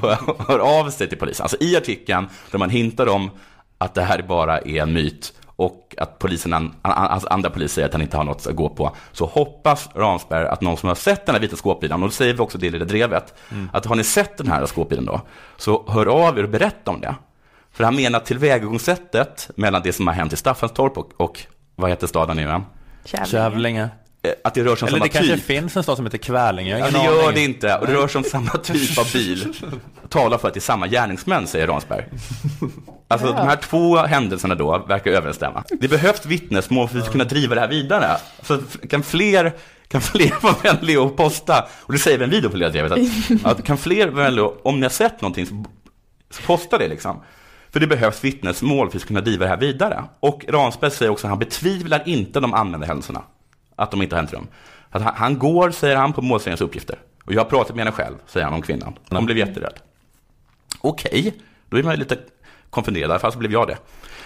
S2: [laughs] hör av sig till polisen. Alltså i artikeln där man hintar om att det här bara är en myt och att polisen, an, an, alltså andra poliser säger att han inte har något att gå på, så hoppas Ramsberg att någon som har sett den här vita skåpbilen, och då säger vi också det i det drevet, att har ni sett den här skåpbilen då, så hör av er och berätta om det. För han menar att tillvägagångssättet mellan det som har hänt i Staffanstorp och, och vad heter staden nu igen?
S3: Kävlinge.
S2: Eh, Att det rör sig om
S1: Eller
S2: samma
S1: det kanske
S2: typ.
S1: finns en stad som heter har
S2: Ja, det gör det inte. Och det rör sig om samma typ av bil. [laughs] Talar för att det är samma gärningsmän, säger Ransberg. Alltså de här två händelserna då verkar överensstämma. Det behövs vittnesmål för att vi ska kunna driva det här vidare. Så kan fler, kan fler [laughs] vara vänliga och posta, och det säger vi en video på Ledartrevet, att, [laughs] att kan fler vara vänliga, om ni har sett någonting så, så posta det liksom. För det behövs vittnesmål för att kunna driva det här vidare. Och Ransberg säger också att han betvivlar inte de anmälda händelserna. Att de inte har hänt rum. Att han, han går, säger han, på målsägarens uppgifter. Och jag har pratat med henne själv, säger han om kvinnan. Hon blev jätterädd. Okej, då är man lite konfunderad, i alla fall så blev jag det.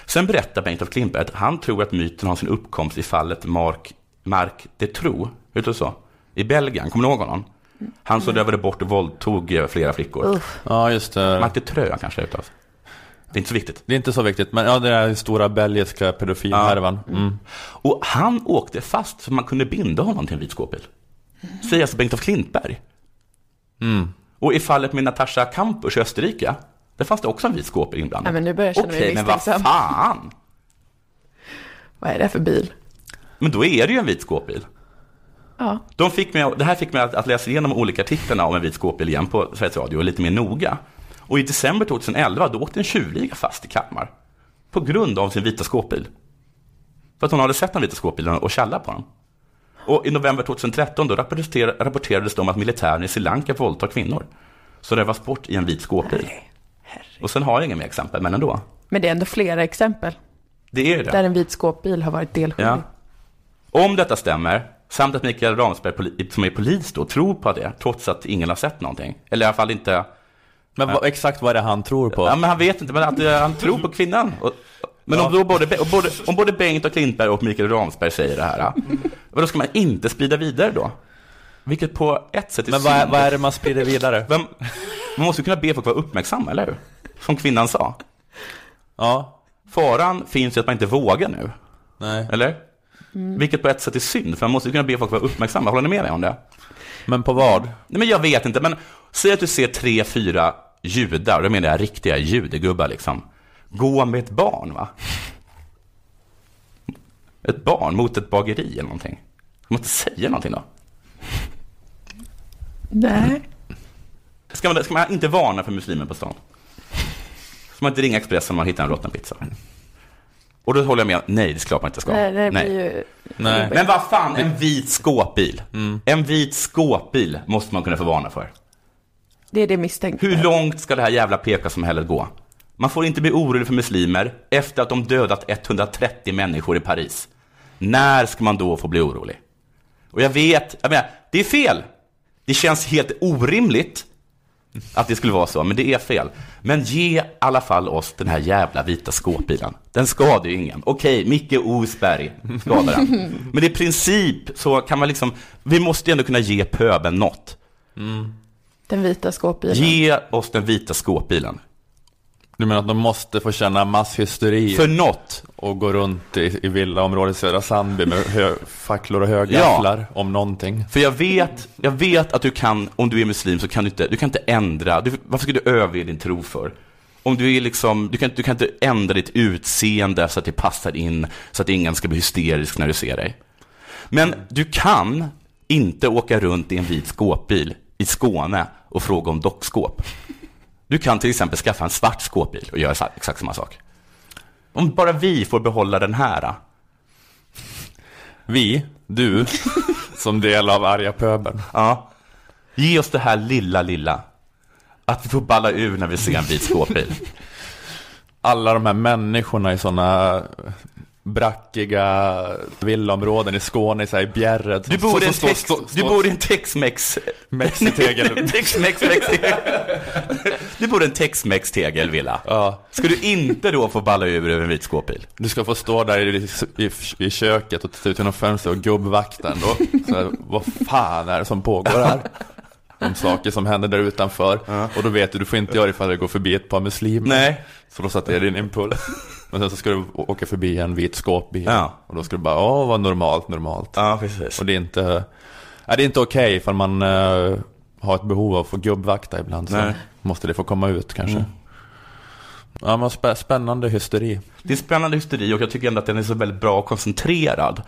S2: Sen berättar Bengt af Klintberg att han tror att myten har sin uppkomst i fallet Mark, Mark de Tro, du så? I Belgien, kommer du ihåg honom? Han som rövade bort och våldtog eh, flera flickor.
S1: Ja, just det.
S2: Mark de Trö kanske uttalas. Det är inte så viktigt.
S1: Det är inte så viktigt, men ja, det är stora belgiska pedofilhärvan. Mm.
S2: Och han åkte fast så man kunde binda honom till en vit skåpbil. Säger alltså Bengt af Klintberg. Och i fallet med Natascha Kampusch i Österrike, där fanns det också en vit skåpbil inblandad.
S3: Ja, men nu börjar jag känna mig
S2: Okej, men vad
S3: misstänksam.
S2: fan!
S3: Vad är det för bil?
S2: Men då är det ju en vit skåpbil.
S3: Ja.
S2: De fick mig, det här fick mig att, att läsa igenom olika artiklarna om en vit skåpbil igen på Sveriges Radio lite mer noga. Och i december 2011 då åkte en tjuvliga fast i Kalmar. På grund av sin vita skåpbil. För att hon hade sett den vita skåpbilen och tjallat på den. Och i november 2013 då rapporter- rapporterades det om att militären i Sri Lanka våldtar kvinnor. Så det var sport i en vit skåpbil. Och sen har jag inga mer exempel, men ändå.
S3: Men det är ändå flera exempel
S2: Det är det.
S3: där en vit skåpbil har varit delskyldig.
S2: Ja. Om detta stämmer, samt att Mikael Ramsberg som är polis då tror på det, trots att ingen har sett någonting. Eller i alla fall inte,
S1: Men vad, exakt vad är det han tror på?
S2: ja, men han vet inte, men att eh, han tror på kvinnan. Och, men om, då både, och både, om både Bengt och Klintberg och Mikael Ramsberg säger det här, och då ska man inte sprida vidare då? Vilket på ett sätt är
S1: Men vad, vad är det man sprider vidare?
S2: Vem, man måste ju kunna be folk vara uppmärksamma, eller hur? Som kvinnan sa.
S1: Ja,
S2: Faran finns ju att man inte vågar nu,
S1: nej.
S2: eller? Vilket på ett sätt är synd, för man måste ju kunna be folk vara uppmärksamma. Håller ni med mig om det?
S1: Men på vad?
S2: Nej, men jag vet inte, men säg att du ser tre, fyra judar, då menar jag riktiga judegubbar liksom, gå med ett barn, va? Ett barn mot ett bageri eller någonting. Man inte säga någonting då?
S3: Nej.
S2: Ska man, ska man inte varna för muslimer på stan? Ska man inte ringa Expressen om man hittar en råtten pizza? Och då håller jag med, nej, det är klart man inte ska.
S3: Nej, det blir ju...
S1: Nej.
S2: Men vad fan, en vit skåpbil. En vit skåpbil måste man kunna få varna för.
S3: Det är det misstänkta.
S2: Hur långt ska det här jävla peka-samhället gå? Man får inte bli orolig för muslimer efter att de dödat 130 människor i Paris. När ska man då få bli orolig? Och jag vet, jag menar, det är fel. Det känns helt orimligt att det skulle vara så, men det är fel. Men ge i alla fall oss den här jävla vita skåpbilen. Den skadar ju ingen. Okej, Micke Osberg skadar den. [laughs] Men i princip så kan man liksom, vi måste ju ändå kunna ge pöben något.
S3: Den vita skåpbilen.
S2: Ge oss den vita skåpbilen.
S1: Du menar att de måste få känna masshysteri
S2: För något.
S1: och gå runt i, i villaområdet Södra Sandby med hö, facklor och högafflar om någonting?
S2: För jag vet, jag vet att du kan, om du är muslim så kan du inte, du kan inte ändra, du, varför ska du överge din tro för? Om du är liksom, du kan, du kan inte ändra ditt utseende så att det passar in, så att ingen ska bli hysterisk när du ser dig. Men du kan inte åka runt i en vit skåpbil i Skåne och fråga om dockskåp. Du kan till exempel skaffa en svart skåpbil och göra exakt samma sak. Om bara vi får behålla den här,
S1: Vi, du, [laughs] som del av arga pöbeln.
S2: Ja. Ge oss det här lilla, lilla. Att vi får balla ur när vi ser en vit skåpbil. [laughs]
S1: Alla de här människorna i sådana brackiga villaområden i Skåne, så här i Bjärred.
S2: Du bor i en,
S1: som står- [laughs]
S2: tex,
S1: står-
S2: du bor i en Tex-Mex... Du bor i en Tex-Mex-tegelvilla.
S1: Ja,
S2: Ska du inte då få balla ur över en vit skåpbil?
S1: du ska få stå där i, i, i köket och titta ut genom fönstret och gubbvakta ändå. Så här, vad fan är det som pågår här? De saker som händer där utanför. Och då vet du, du får inte göra ifall det går förbi ett par muslimer.
S2: Nej.
S1: Så då satte jag din impuls. Men sen så ska du åka förbi en vit skåpbil.
S2: Ja.
S1: Och då ska du bara, åh vad normalt, normalt.
S2: Ja, precis.
S1: Och det är inte, är det är inte okej ifall man eh, har ett behov av att få gubbvakta ibland. Så
S2: Nej.
S1: måste det få komma ut kanske. Ja, men spä, spännande hysteri.
S2: Det är spännande hysteri och jag tycker ändå att den är så väldigt bra och koncentrerad.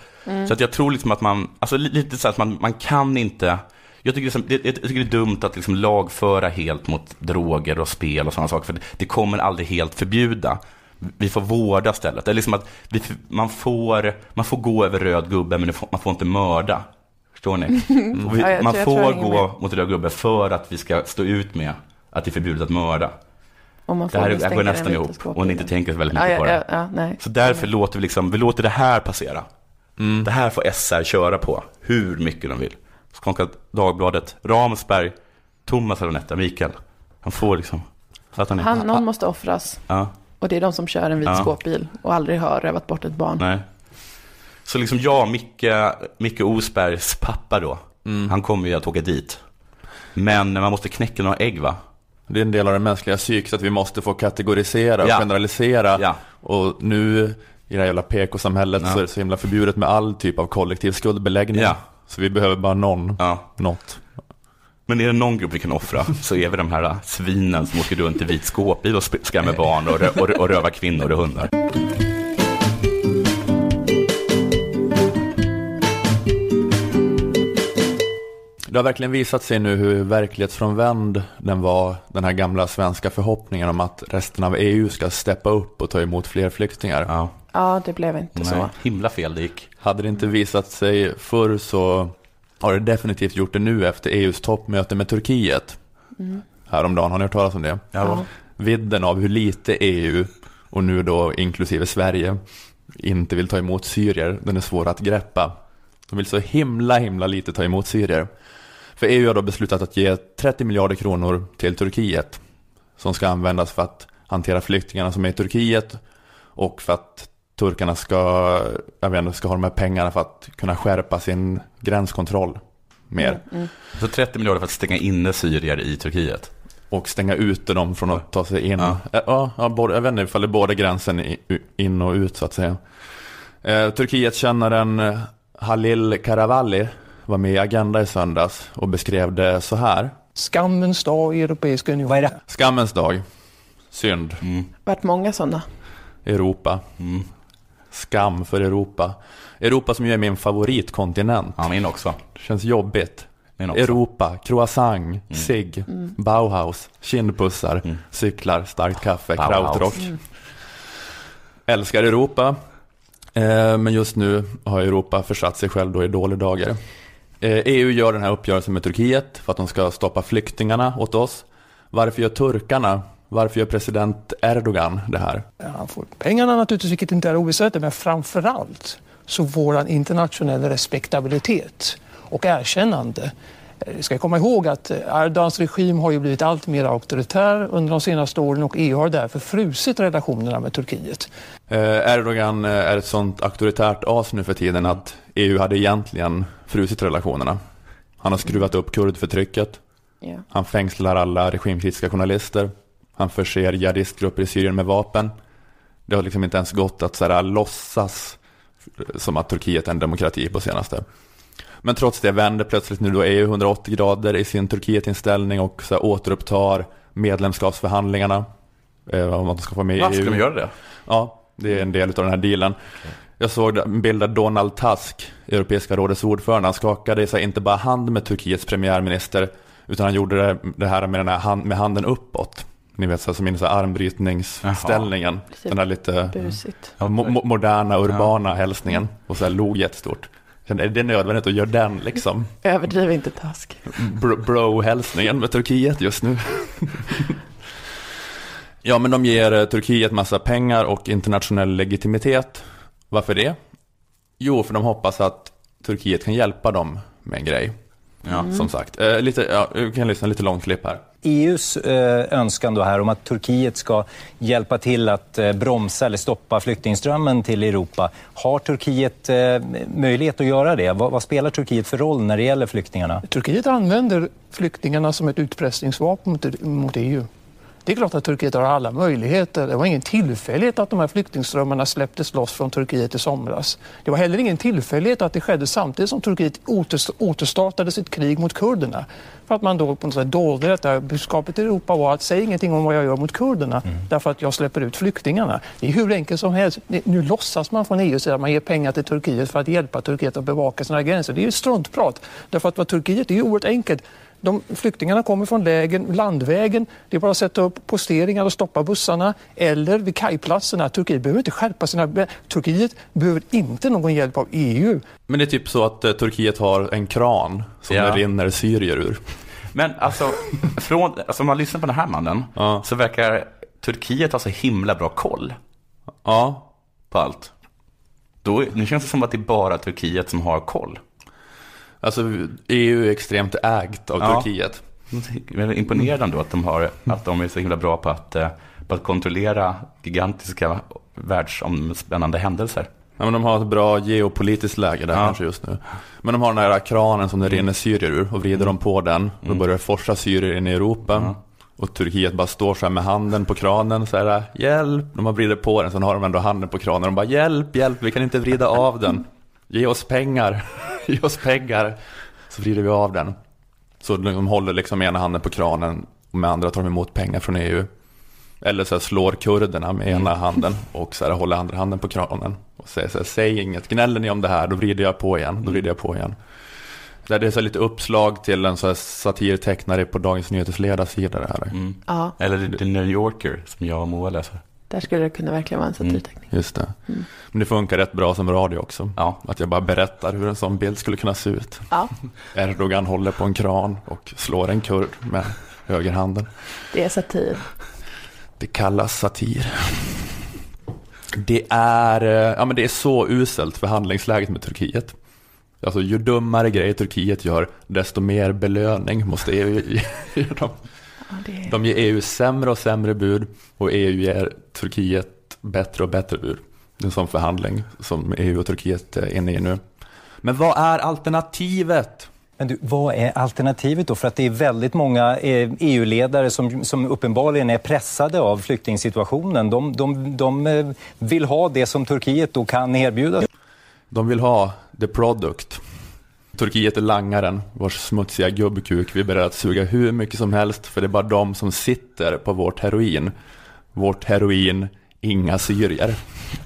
S2: Så att jag tror liksom att man, alltså li- lite så att man, man kan inte, jag tycker, det är, som- det, jag tycker det är dumt att liksom lagföra helt mot droger och spel och sådana saker, för det, det kommer aldrig helt förbjuda. Vi får vårda istället. Det är liksom att vi, man, får, man får gå över röd gubbe, men man får inte mörda. Förstår ni? Och vi,
S3: Ja, jag
S2: man
S3: tror-
S2: får gå
S3: med.
S2: mot röd gubbe för att vi ska stå ut med att det är förbjudet att mörda.
S3: Om man får
S2: Det här går nästan ihop och ni inte tänker så väldigt
S3: Ja,
S2: mycket på
S3: ja,
S2: det.
S3: ja, ja, nej.
S2: Så därför låter vi liksom, vi låter det här passera. Det här får SR köra på hur mycket de vill. Skånska Dagbladet, Ramsberg, Thomas Aronetta, Mikael. Han får liksom?
S3: Han, någon måste offras.
S2: Ja,
S3: Och det är de som kör en vit
S2: Ja.
S3: skåpbil och aldrig har rövat bort ett barn.
S2: nej. Så liksom jag, Micke, Micke Osbergs pappa då, han kommer ju att åka dit. Men man måste knäcka några ägg va?
S1: Det är en del av det mänskliga psyket att vi måste få kategorisera och
S2: Ja.
S1: generalisera.
S2: Ja.
S1: Och nu i det här jävla PK-samhället
S2: Ja.
S1: så är det så himla förbjudet med all typ av kollektiv skuldbeläggning.
S2: Ja.
S1: Så vi behöver bara någon,
S2: Ja.
S1: något.
S2: Men är det någon grupp vi kan offra så är vi de här svinen som åker runt i vit skåpbil och skrämmer barn och, rö- och, rö- och rövar kvinnor och hundar.
S1: Det har verkligen visat sig nu hur verklighetsfrånvänd den var, den här gamla svenska förhoppningen om att resten av EU ska steppa upp och ta emot fler flyktingar.
S2: Ja,
S3: Ja, det blev inte
S2: nej,
S3: så.
S2: himla fel det gick.
S1: Hade det inte visat sig förr så har det definitivt gjort det nu efter EUs toppmöte med Turkiet. Häromdagen, har ni hört talas om det?
S2: Ja,
S1: Vidden av hur lite EU, och nu då inklusive Sverige, inte vill ta emot syrier, den är svår att greppa. De vill så himla, himla lite ta emot syrier. För EU har då beslutat att ge 30 miljarder kronor till Turkiet, som ska användas för att hantera flyktingarna som är i Turkiet och för att turkarna ska, jag vet inte, ska ha de här pengarna för att kunna skärpa sin gränskontroll mer.
S2: så 30 miljarder för att stänga inne syrier i Turkiet.
S1: och stänga ute dem från att ta sig in.
S2: Ja.
S1: Ja, ja, både, jag vet inte ifall det är både gränsen in och ut så att säga. Eh, Turkiet-kännaren eh, Halil Karavalli var med i Agenda i söndags och beskrev det så här.
S6: Skammens dag i Europeiska unionen.
S7: Vad är det?
S1: Skammens dag, synd,
S3: varit många sådana.
S1: Europa,
S2: Mm.
S1: Skam för Europa. Europa som ju är min favoritkontinent.
S2: Ja, min också.
S1: Det känns jobbigt.
S2: Min också.
S1: Europa, croissant, cigg, Bauhaus, kindpussar, cyklar, starkt kaffe,
S2: Bauhaus.
S1: krautrock. Älskar Europa, eh, men just nu har Europa försatt sig själv då i dåliga dagar. Eh, EU gör den här uppgörelsen med Turkiet för att de ska stoppa flyktingarna åt oss. Varför gör turkarna, varför gör president Erdogan det här?
S6: Han får pengarna naturligtvis, vilket inte är oväsentligt, men framförallt så vår internationella respektabilitet och erkännande. Eh, Vi ska komma ihåg att eh, Erdogans regim har ju blivit allt mer auktoritär under de senaste åren och EU har därför frusit relationerna med Turkiet.
S1: Eh, Erdogan eh, är ett sånt auktoritärt as nu för tiden att EU hade egentligen frusit relationerna. Han har skruvat upp kurdförtrycket, han fängslar alla regimkritiska journalister, han förser jihadistgrupper i Syrien med vapen. Det har liksom inte ens gått att så här, låtsas som att Turkiet är en demokrati på senaste. Men trots det vänder plötsligt nu då EU 180 grader i sin Turkietinställning och så här, återupptar medlemskapsförhandlingarna. Eh, om de ska få med EU.
S2: ska de göra det?
S1: Ja, det är en del av den här dealen. Jag såg en bild där Donald Tusk, Europeiska rådets ordförande, han skakade sig inte bara hand med Turkiets premiärminister, utan han gjorde det, det här med, den här hand, med handen uppåt. Ni vet, så här, som i här armbrytningsställningen.
S3: Lite
S1: Den där lite
S3: Busigt.
S1: mo mo moderna, urbana hälsningen. Och så här log jättestort. Kände, är det nödvändigt att göra den liksom?
S3: Överdriv inte task.
S1: Bro- Bro-hälsningen med Turkiet just nu. [laughs] ja, men de ger eh, Turkiet massa pengar och internationell legitimitet. Varför det? Jo, för de hoppas att Turkiet kan hjälpa dem med en grej.
S2: Ja.
S1: Som sagt, eh, lite, ja, vi kan lyssna lite långt klipp här.
S7: EUs eh, önskan då här om att Turkiet ska hjälpa till att eh, bromsa eller stoppa flyktingströmmen till Europa. Har Turkiet eh, möjlighet att göra det? Vad, spelar Turkiet för roll när det gäller flyktingarna?
S6: Turkiet använder flyktingarna som ett utpressningsvapen mot EU. Det är klart att Turkiet har alla möjligheter. Det var ingen tillfällighet att de här flyktingströmmarna släpptes loss från Turkiet i somras. Det var heller ingen tillfällighet att det skedde samtidigt som Turkiet åter- återstartade sitt krig mot kurderna. För att man då på något sätt dolde detta. Budskapet i Europa var att säg ingenting om vad jag gör mot kurderna därför att jag släpper ut flyktingarna. Det är hur enkelt som helst. Nu låtsas man från EUs sida att man ger pengar till Turkiet för att hjälpa Turkiet att bevaka sina gränser. Det är ju struntprat. Därför att vad Turkiet det är ju oerhört enkelt. De, flyktingarna kommer från lägen, landvägen. Det är bara att sätta upp posteringar och stoppa bussarna. Eller vid kajplatserna. Turkiet behöver inte skärpa sina... Turkiet behöver inte någon hjälp av EU.
S1: Men det är typ så att eh, Turkiet har en kran som
S2: Ja.
S1: det rinner syrier ur.
S2: Men alltså, från, alltså om man lyssnar på den här mannen
S1: Ja.
S2: så verkar Turkiet ha så himla bra koll
S1: Ja,
S2: på allt. Då, nu känns det som att det är bara Turkiet som har koll.
S1: Alltså EU är extremt ägt av
S2: Ja.
S1: Turkiet.
S2: Imponerande ändå att de, har, att de är så himla bra på att, eh, på att kontrollera gigantiska världsomspännande händelser.
S1: Ja, men de har ett bra geopolitiskt läge där
S2: Ja.
S1: kanske just nu. Men de har den här kranen som det rinner syrier ur och vrider de på den. Då börjar det forsa syrier in i Europa. Och Turkiet bara står så här med handen på kranen så här, hjälp. De har vrider på den, sen har de ändå handen på kranen. De bara, hjälp, hjälp, vi kan inte vrida av den. Ge oss pengar, ge oss pengar. Så vrider vi av den. Så de håller liksom ena handen på kranen och med andra tar de emot pengar från EU. Eller så här slår kurderna med ena handen och så här håller andra handen på kranen. Och säger så här, säg inget, gnäller ni om det här, då vrider jag på igen, då vrider jag på igen. Där det är så lite uppslag till en så här satirtecknare på Dagens Nyheters ledarsida det här.
S2: Mm. Eller The New Yorker som jag och Moa läser.
S3: Där skulle det kunna verkligen vara en satirteckning.
S1: Just det. Men det funkar rätt bra som radio också.
S2: Ja.
S1: Att jag bara berättar hur en sån bild skulle kunna se ut.
S3: Ja,
S1: Erdogan håller på en kran och slår en kurd med högerhanden.
S3: det är satir.
S1: Det kallas satir. Det är, eh, ja, men det är så uselt förhandlingsläget med Turkiet. Alltså ju dummare grejer Turkiet gör, desto mer belöning måste EU ge dem.
S3: Ja, det är...
S1: De ger EU sämre och sämre bud och EU ger Turkiet bättre och bättre bud. Det är en sån förhandling som EU och Turkiet är inne i nu. Men vad är alternativet?
S7: Men du, vad är alternativet då? För att det är väldigt många eh, EU-ledare som, som uppenbarligen är pressade av flyktingsituationen. De, de, de eh, vill ha det som Turkiet då kan erbjuda.
S1: De vill ha the product. Turkiet är langaren vars smutsiga gubbkuk vi är beredda att suga hur mycket som helst för det är bara de som sitter på vårt heroin. Vårt heroin, inga syrier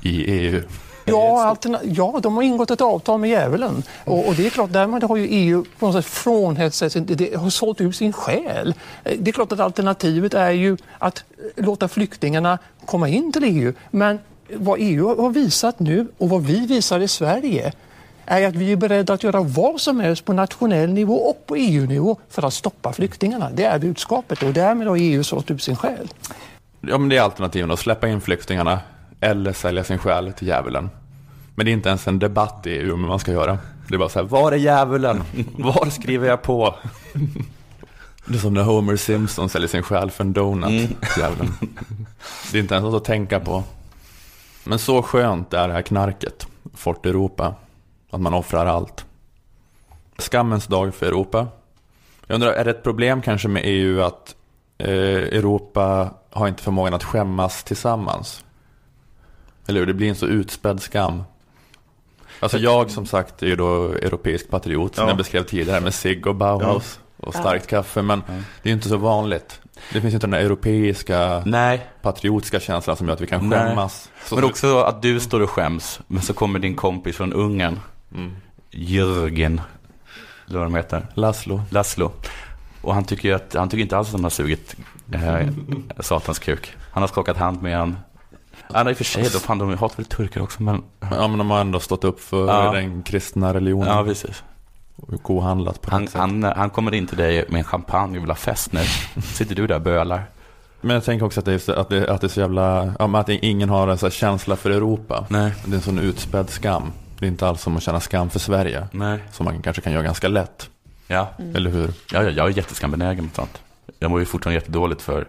S1: i EU.
S6: Ja, alterna- ja, de har ingått ett avtal med djävulen. Och, och det är klart, därmed har ju EU på något sätt frånhänt sig, det, har sålt ut sin själ. Eh, det är klart att alternativet är ju att eh, låta flyktingarna komma in till EU. Men vad EU har visat nu och vad vi visar i Sverige är att vi är beredda att göra vad som helst på nationell nivå och på EU-nivå för att stoppa flyktingarna. Det är budskapet och därmed har EU sålt ut sin själ.
S1: Ja men det är alternativen att släppa in flyktingarna eller sälja sin själ till djävulen. Men det är inte ens en debatt i EU om hur man ska göra. Det är bara så här, var är djävulen? [laughs] Var skriver jag på? [laughs] Det är som när Homer Simpson säljer sin själ för en donut. Djävulen. [laughs] Det är inte ens något att tänka på. Men så skönt är det här knarket, Fort Europa. Att man offrar allt. Skammens dag för Europa. Jag undrar, är det ett problem kanske med EU att eh, Europa har inte förmågan att skämmas tillsammans? Eller hur? Det blir en så utspädd skam. Alltså jag som sagt är ju då europeisk patriot, som
S2: Ja.
S1: jag beskrev tidigare med cigg och Bauhaus och starkt kaffe. Men det är ju inte så vanligt. Det finns inte den där europeiska
S2: Nej,
S1: patriotiska känslan som gör att vi kan skämmas. Så
S2: men också att du står och skäms, men så kommer din kompis från Ungern, Jörgen, eller vad de heter,
S1: Laszlo.
S2: Laszlo. Och han tycker, att, han tycker inte alls att han har sugit eh, satans kuk. Han har skakat hand med en Ja, i och för sig, då, fan, de hatar väl turkar också, men...
S1: Ja men de har ändå stått upp för
S2: Ja.
S1: den kristna religionen.
S2: Ja, precis.
S1: och kohandlat på
S2: Han,
S1: sätt.
S2: han, han kommer in till dig med en champagne och vill ha fest nu. Sitter du där och bölar.
S1: Men jag tänker också att det är så, att det, att det är så jävla, att ingen har en så känsla för Europa.
S2: Nej.
S1: Det är en sån utspädd skam. Det är inte alls som att känna skam för Sverige.
S2: Nej.
S1: Som man kanske kan göra ganska lätt.
S2: Ja,
S1: Eller hur?
S2: ja, ja jag är jätteskambenägen mot sånt. Jag mår ju fortfarande jättedåligt för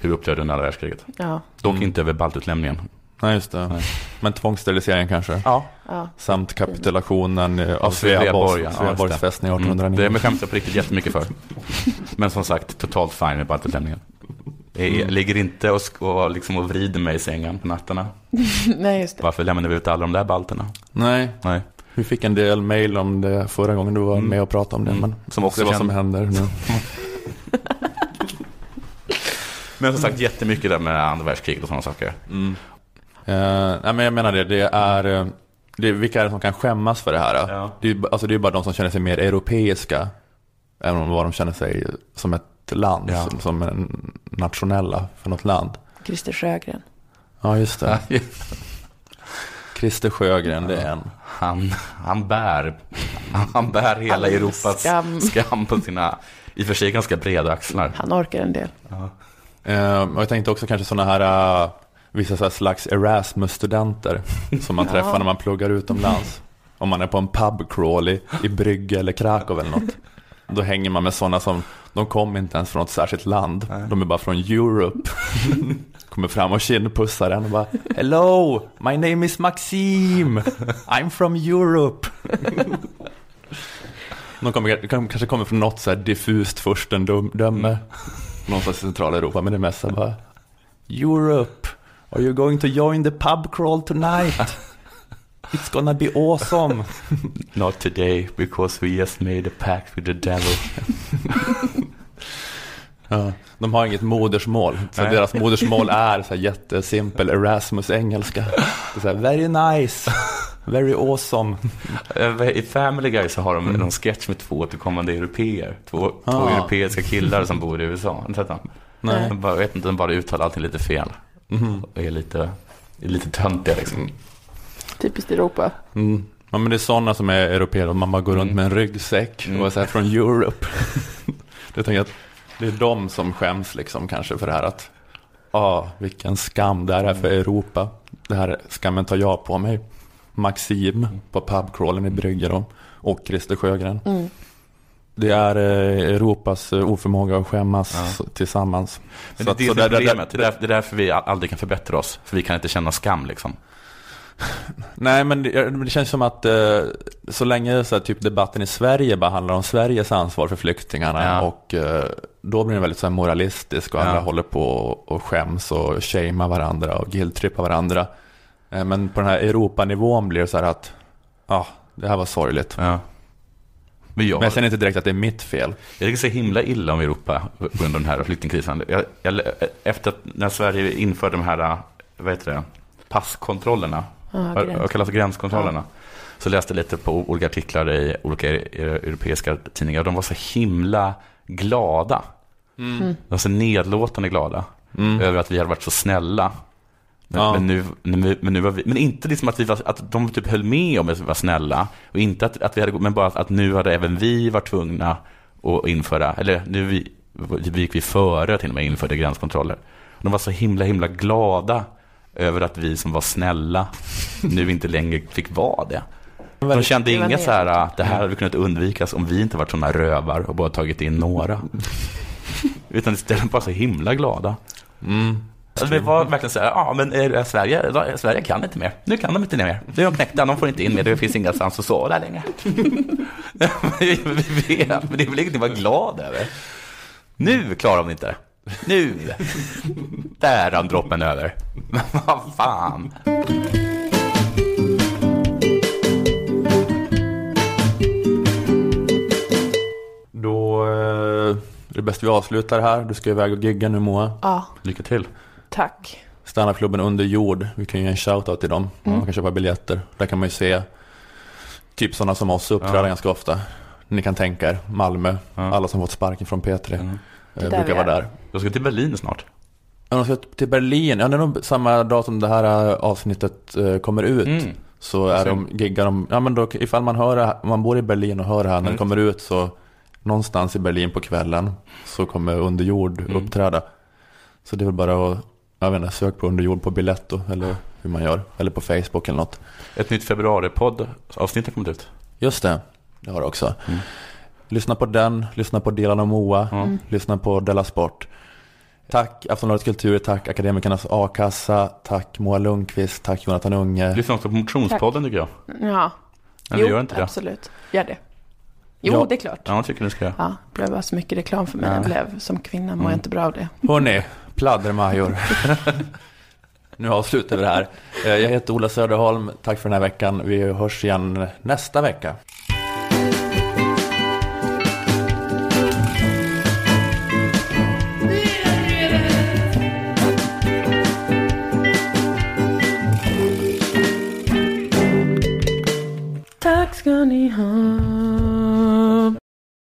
S2: hur vi upplevde under andra världskriget.
S3: Ja,
S2: Dock
S1: Mm.
S2: inte över baltutlämningen.
S1: Nej, just det.
S2: Nej.
S1: Men tvångssterilisering kanske.
S2: Ja.
S3: ja.
S1: Samt kapitulationen eh, av
S2: Av Sveaborg,
S1: Sveaborgs,
S2: ja,
S1: Sveaborgs fästning
S2: Mm.
S1: 1809.
S2: Det skäms jag på riktigt jättemycket för. Men som sagt, totalt fine med baltutlämningen. Jag
S1: Mm.
S2: ligger inte och, och, liksom och vrider mig i sängen på nätterna. [laughs]
S3: Nej, just det.
S2: Varför lämnar vi ut alla de där balterna?
S1: Nej,
S2: Nej.
S1: vi fick en del mail om det förra gången du var
S2: Mm.
S1: med och pratade om det.
S2: Mm.
S1: Men
S2: Som också
S1: vad som händer nu. [laughs]
S2: Men som sagt, jättemycket där med andra världskriget och sådana saker.
S1: Mm. Nej, men jag menar det, det är, eh, det vilka är det som kan skämmas för det här?
S2: Ja.
S1: Det, är, alltså, det är bara de som känner sig mer europeiska. Även om vad de känner sig som ett land,
S2: Ja.
S1: som, som en nationella för något land.
S3: Christer Sjögren.
S1: Ja, just det. Christer Sjögren, det är en.
S2: Han, han bär, han bär hela
S3: All
S2: Europas
S3: skam.
S2: skam. på sina, i och för sig ganska breda axlar.
S3: Han orkar en del.
S1: Eh, och jag tänkte också kanske sådana här, uh, vissa så här slags Erasmus-studenter [laughs] som man
S3: Ja.
S1: träffar när man pluggar utomlands. Om man är på en pub crawl i, i Brygge eller Krakow eller något. Då hänger man med sådana som, de kommer inte ens från något särskilt land. De är bara från Europe. [laughs] Kommer fram och kindpussar en och bara Hello, my name is Maxim. I'm from Europe. [laughs] De kommer, kan- kanske kommer från något så här diffust furstendöme. Någonstans i Centraleuropa, men det mesta bara Europe, are you going to join the pub crawl tonight? [laughs] It's gonna be awesome. [laughs]
S2: Not today because we just made a pact with the devil. [laughs]
S1: Ja, de har inget modersmål, så
S2: Nej.
S1: deras modersmål är så här jättesimpel Erasmus-engelska. Very nice, very awesome.
S2: Eh, I Family Guy så har de någon sketch med två återkommande europeer. Två, två
S1: Ah.
S2: europeiska killar som bor i USA.
S1: Nej.
S2: Jag vet inte, de bara uttalar allting lite fel.
S1: Mhm.
S2: Och är lite, är lite töntiga liksom.
S3: Typiskt Europa.
S1: Mm. Ja men det är sådana som är europeer man bara går runt
S2: Mm.
S1: med en ryggsäck
S2: Mm.
S1: och är så här från Europe. [laughs] jag tänker att det är de som skäms liksom kanske för det här att ah, vilken skam det här är för Europa. Det här skammen tar jag på mig. Maxim på pubcrawlen i Brygge då, och Christer Sjögren.
S3: Mm.
S1: Det är eh, Europas eh, oförmåga att skämmas
S2: Ja.
S1: tillsammans.
S2: Men
S1: Så
S2: det är
S1: att-
S2: det
S1: så
S2: som är
S1: där- där-
S2: problemet. Det är, därför, det är därför vi aldrig kan förbättra oss. För vi kan inte känna skam liksom. [laughs]
S1: Nej, men det, det känns som att eh, så länge så här, typ debatten i Sverige bara handlar om Sveriges ansvar för flyktingarna
S2: Ja.
S1: och eh, då blir den väldigt så här, moralistisk och
S2: Ja.
S1: alla håller på och, och skäms och shamea varandra och guilt-trippa varandra. Eh, men på den här Europanivån blir det så här att ja, det här var sorgligt.
S2: Ja. Men jag,
S1: Men jag känner inte direkt att det är mitt fel.
S2: Jag tycker så himla illa om Europa under den här flyktingkrisen. Jag, jag, efter att när Sverige införde de här, vad heter det, passkontrollerna, Vad
S3: gräns.
S2: kallas gränskontrollerna, så läste lite på olika artiklar i olika e- europeiska tidningar och de var så himla glada.
S3: Mm.
S2: De var så nedlåtande glada
S1: Mm.
S2: över att vi hade varit så snälla. Men,
S1: Ja.
S2: men, nu, men, nu var vi, men inte liksom att, vi var, att de typ höll med om att vi var snälla. Och inte att, att vi hade, men bara att nu hade även vi varit tvungna att införa, eller nu vi, vi gick vi före till och med införde gränskontroller. De var så himla, himla glada över att vi som var snälla nu inte längre fick vara det. De kände
S3: Det
S2: inget så här, att det här hade kunnat undvikas om vi inte varit sådana rövar och bara tagit in några. Utan istället bara så himla glada.
S1: Mm.
S2: Alltså, det var verkligen så här, ja men eh, Sverige, Sverige kan inte mer. Nu kan de inte mer. Nu är de knäckta, de får inte in mer, det finns ingenstans att sova längre. [laughs] vi vet, men det är väl inget att vara glad över. Nu klarar de inte. Nu. Där rann droppen över. Men [laughs] vad fan.
S1: Då eh, är det bäst vi avslutar här. Du ska iväg och gigga nu Moa.
S3: Ja,
S2: Lycka till.
S3: tack.
S1: Standardklubben Under jord. Vi kan ju ge en shoutout till dem.
S3: Mm.
S1: Man kan köpa biljetter. Där kan man ju se typ sådana som oss uppträda
S2: Ja.
S1: ganska ofta. Ni kan tänka er Malmö.
S2: Ja.
S1: Alla som fått sparken från P3
S2: Mm.
S1: Eh,
S3: där
S1: brukar vara
S3: är.
S1: där.
S2: Jag ska till Berlin snart.
S1: Ja, de ska till Berlin. Ja, det är nog samma dag som det här eh, avsnittet eh, kommer ut.
S2: Mm.
S1: Så är de, giggar de, ja men då, ifall man hör här, man bor i Berlin och hör det här när
S2: Mm.
S1: det kommer ut så någonstans i Berlin på kvällen så kommer Underjord
S2: Mm.
S1: uppträda. Så det är väl bara att, jag vet inte, sök på Underjord på Biletto eller hur man gör. Eller på Facebook eller något.
S2: Ett nytt februaripodd avsnitt har kommit ut.
S1: Just det, det har det också.
S2: Mm.
S1: Lyssna på den, lyssna på Dilan och Moa,
S2: Ja.
S1: lyssna på Della Sport. Tack Aftonbladet Kultur, tack Akademikernas A-kassa, tack Moa Lundqvist, tack Jonathan Unge.
S2: Lyssna också på Motionspodden tycker jag.
S3: Ja,
S2: Eller
S3: jo,
S2: gör inte det?
S3: absolut. Gör det. Jo,
S1: Ja.
S3: det är klart.
S2: Ja, jag tycker du ska göra.
S3: Ja, det blev bara så mycket reklam för mig.
S2: Ja.
S3: Jag blev som kvinna, mår
S2: Mm.
S3: inte bra av det.
S1: Hörni, pladdermajor. [laughs] nu avslutar vi det här. Eh, Jag heter Ola Söderholm, tack för den här veckan. Vi hörs igen nästa vecka.
S3: Tack ska ni ha.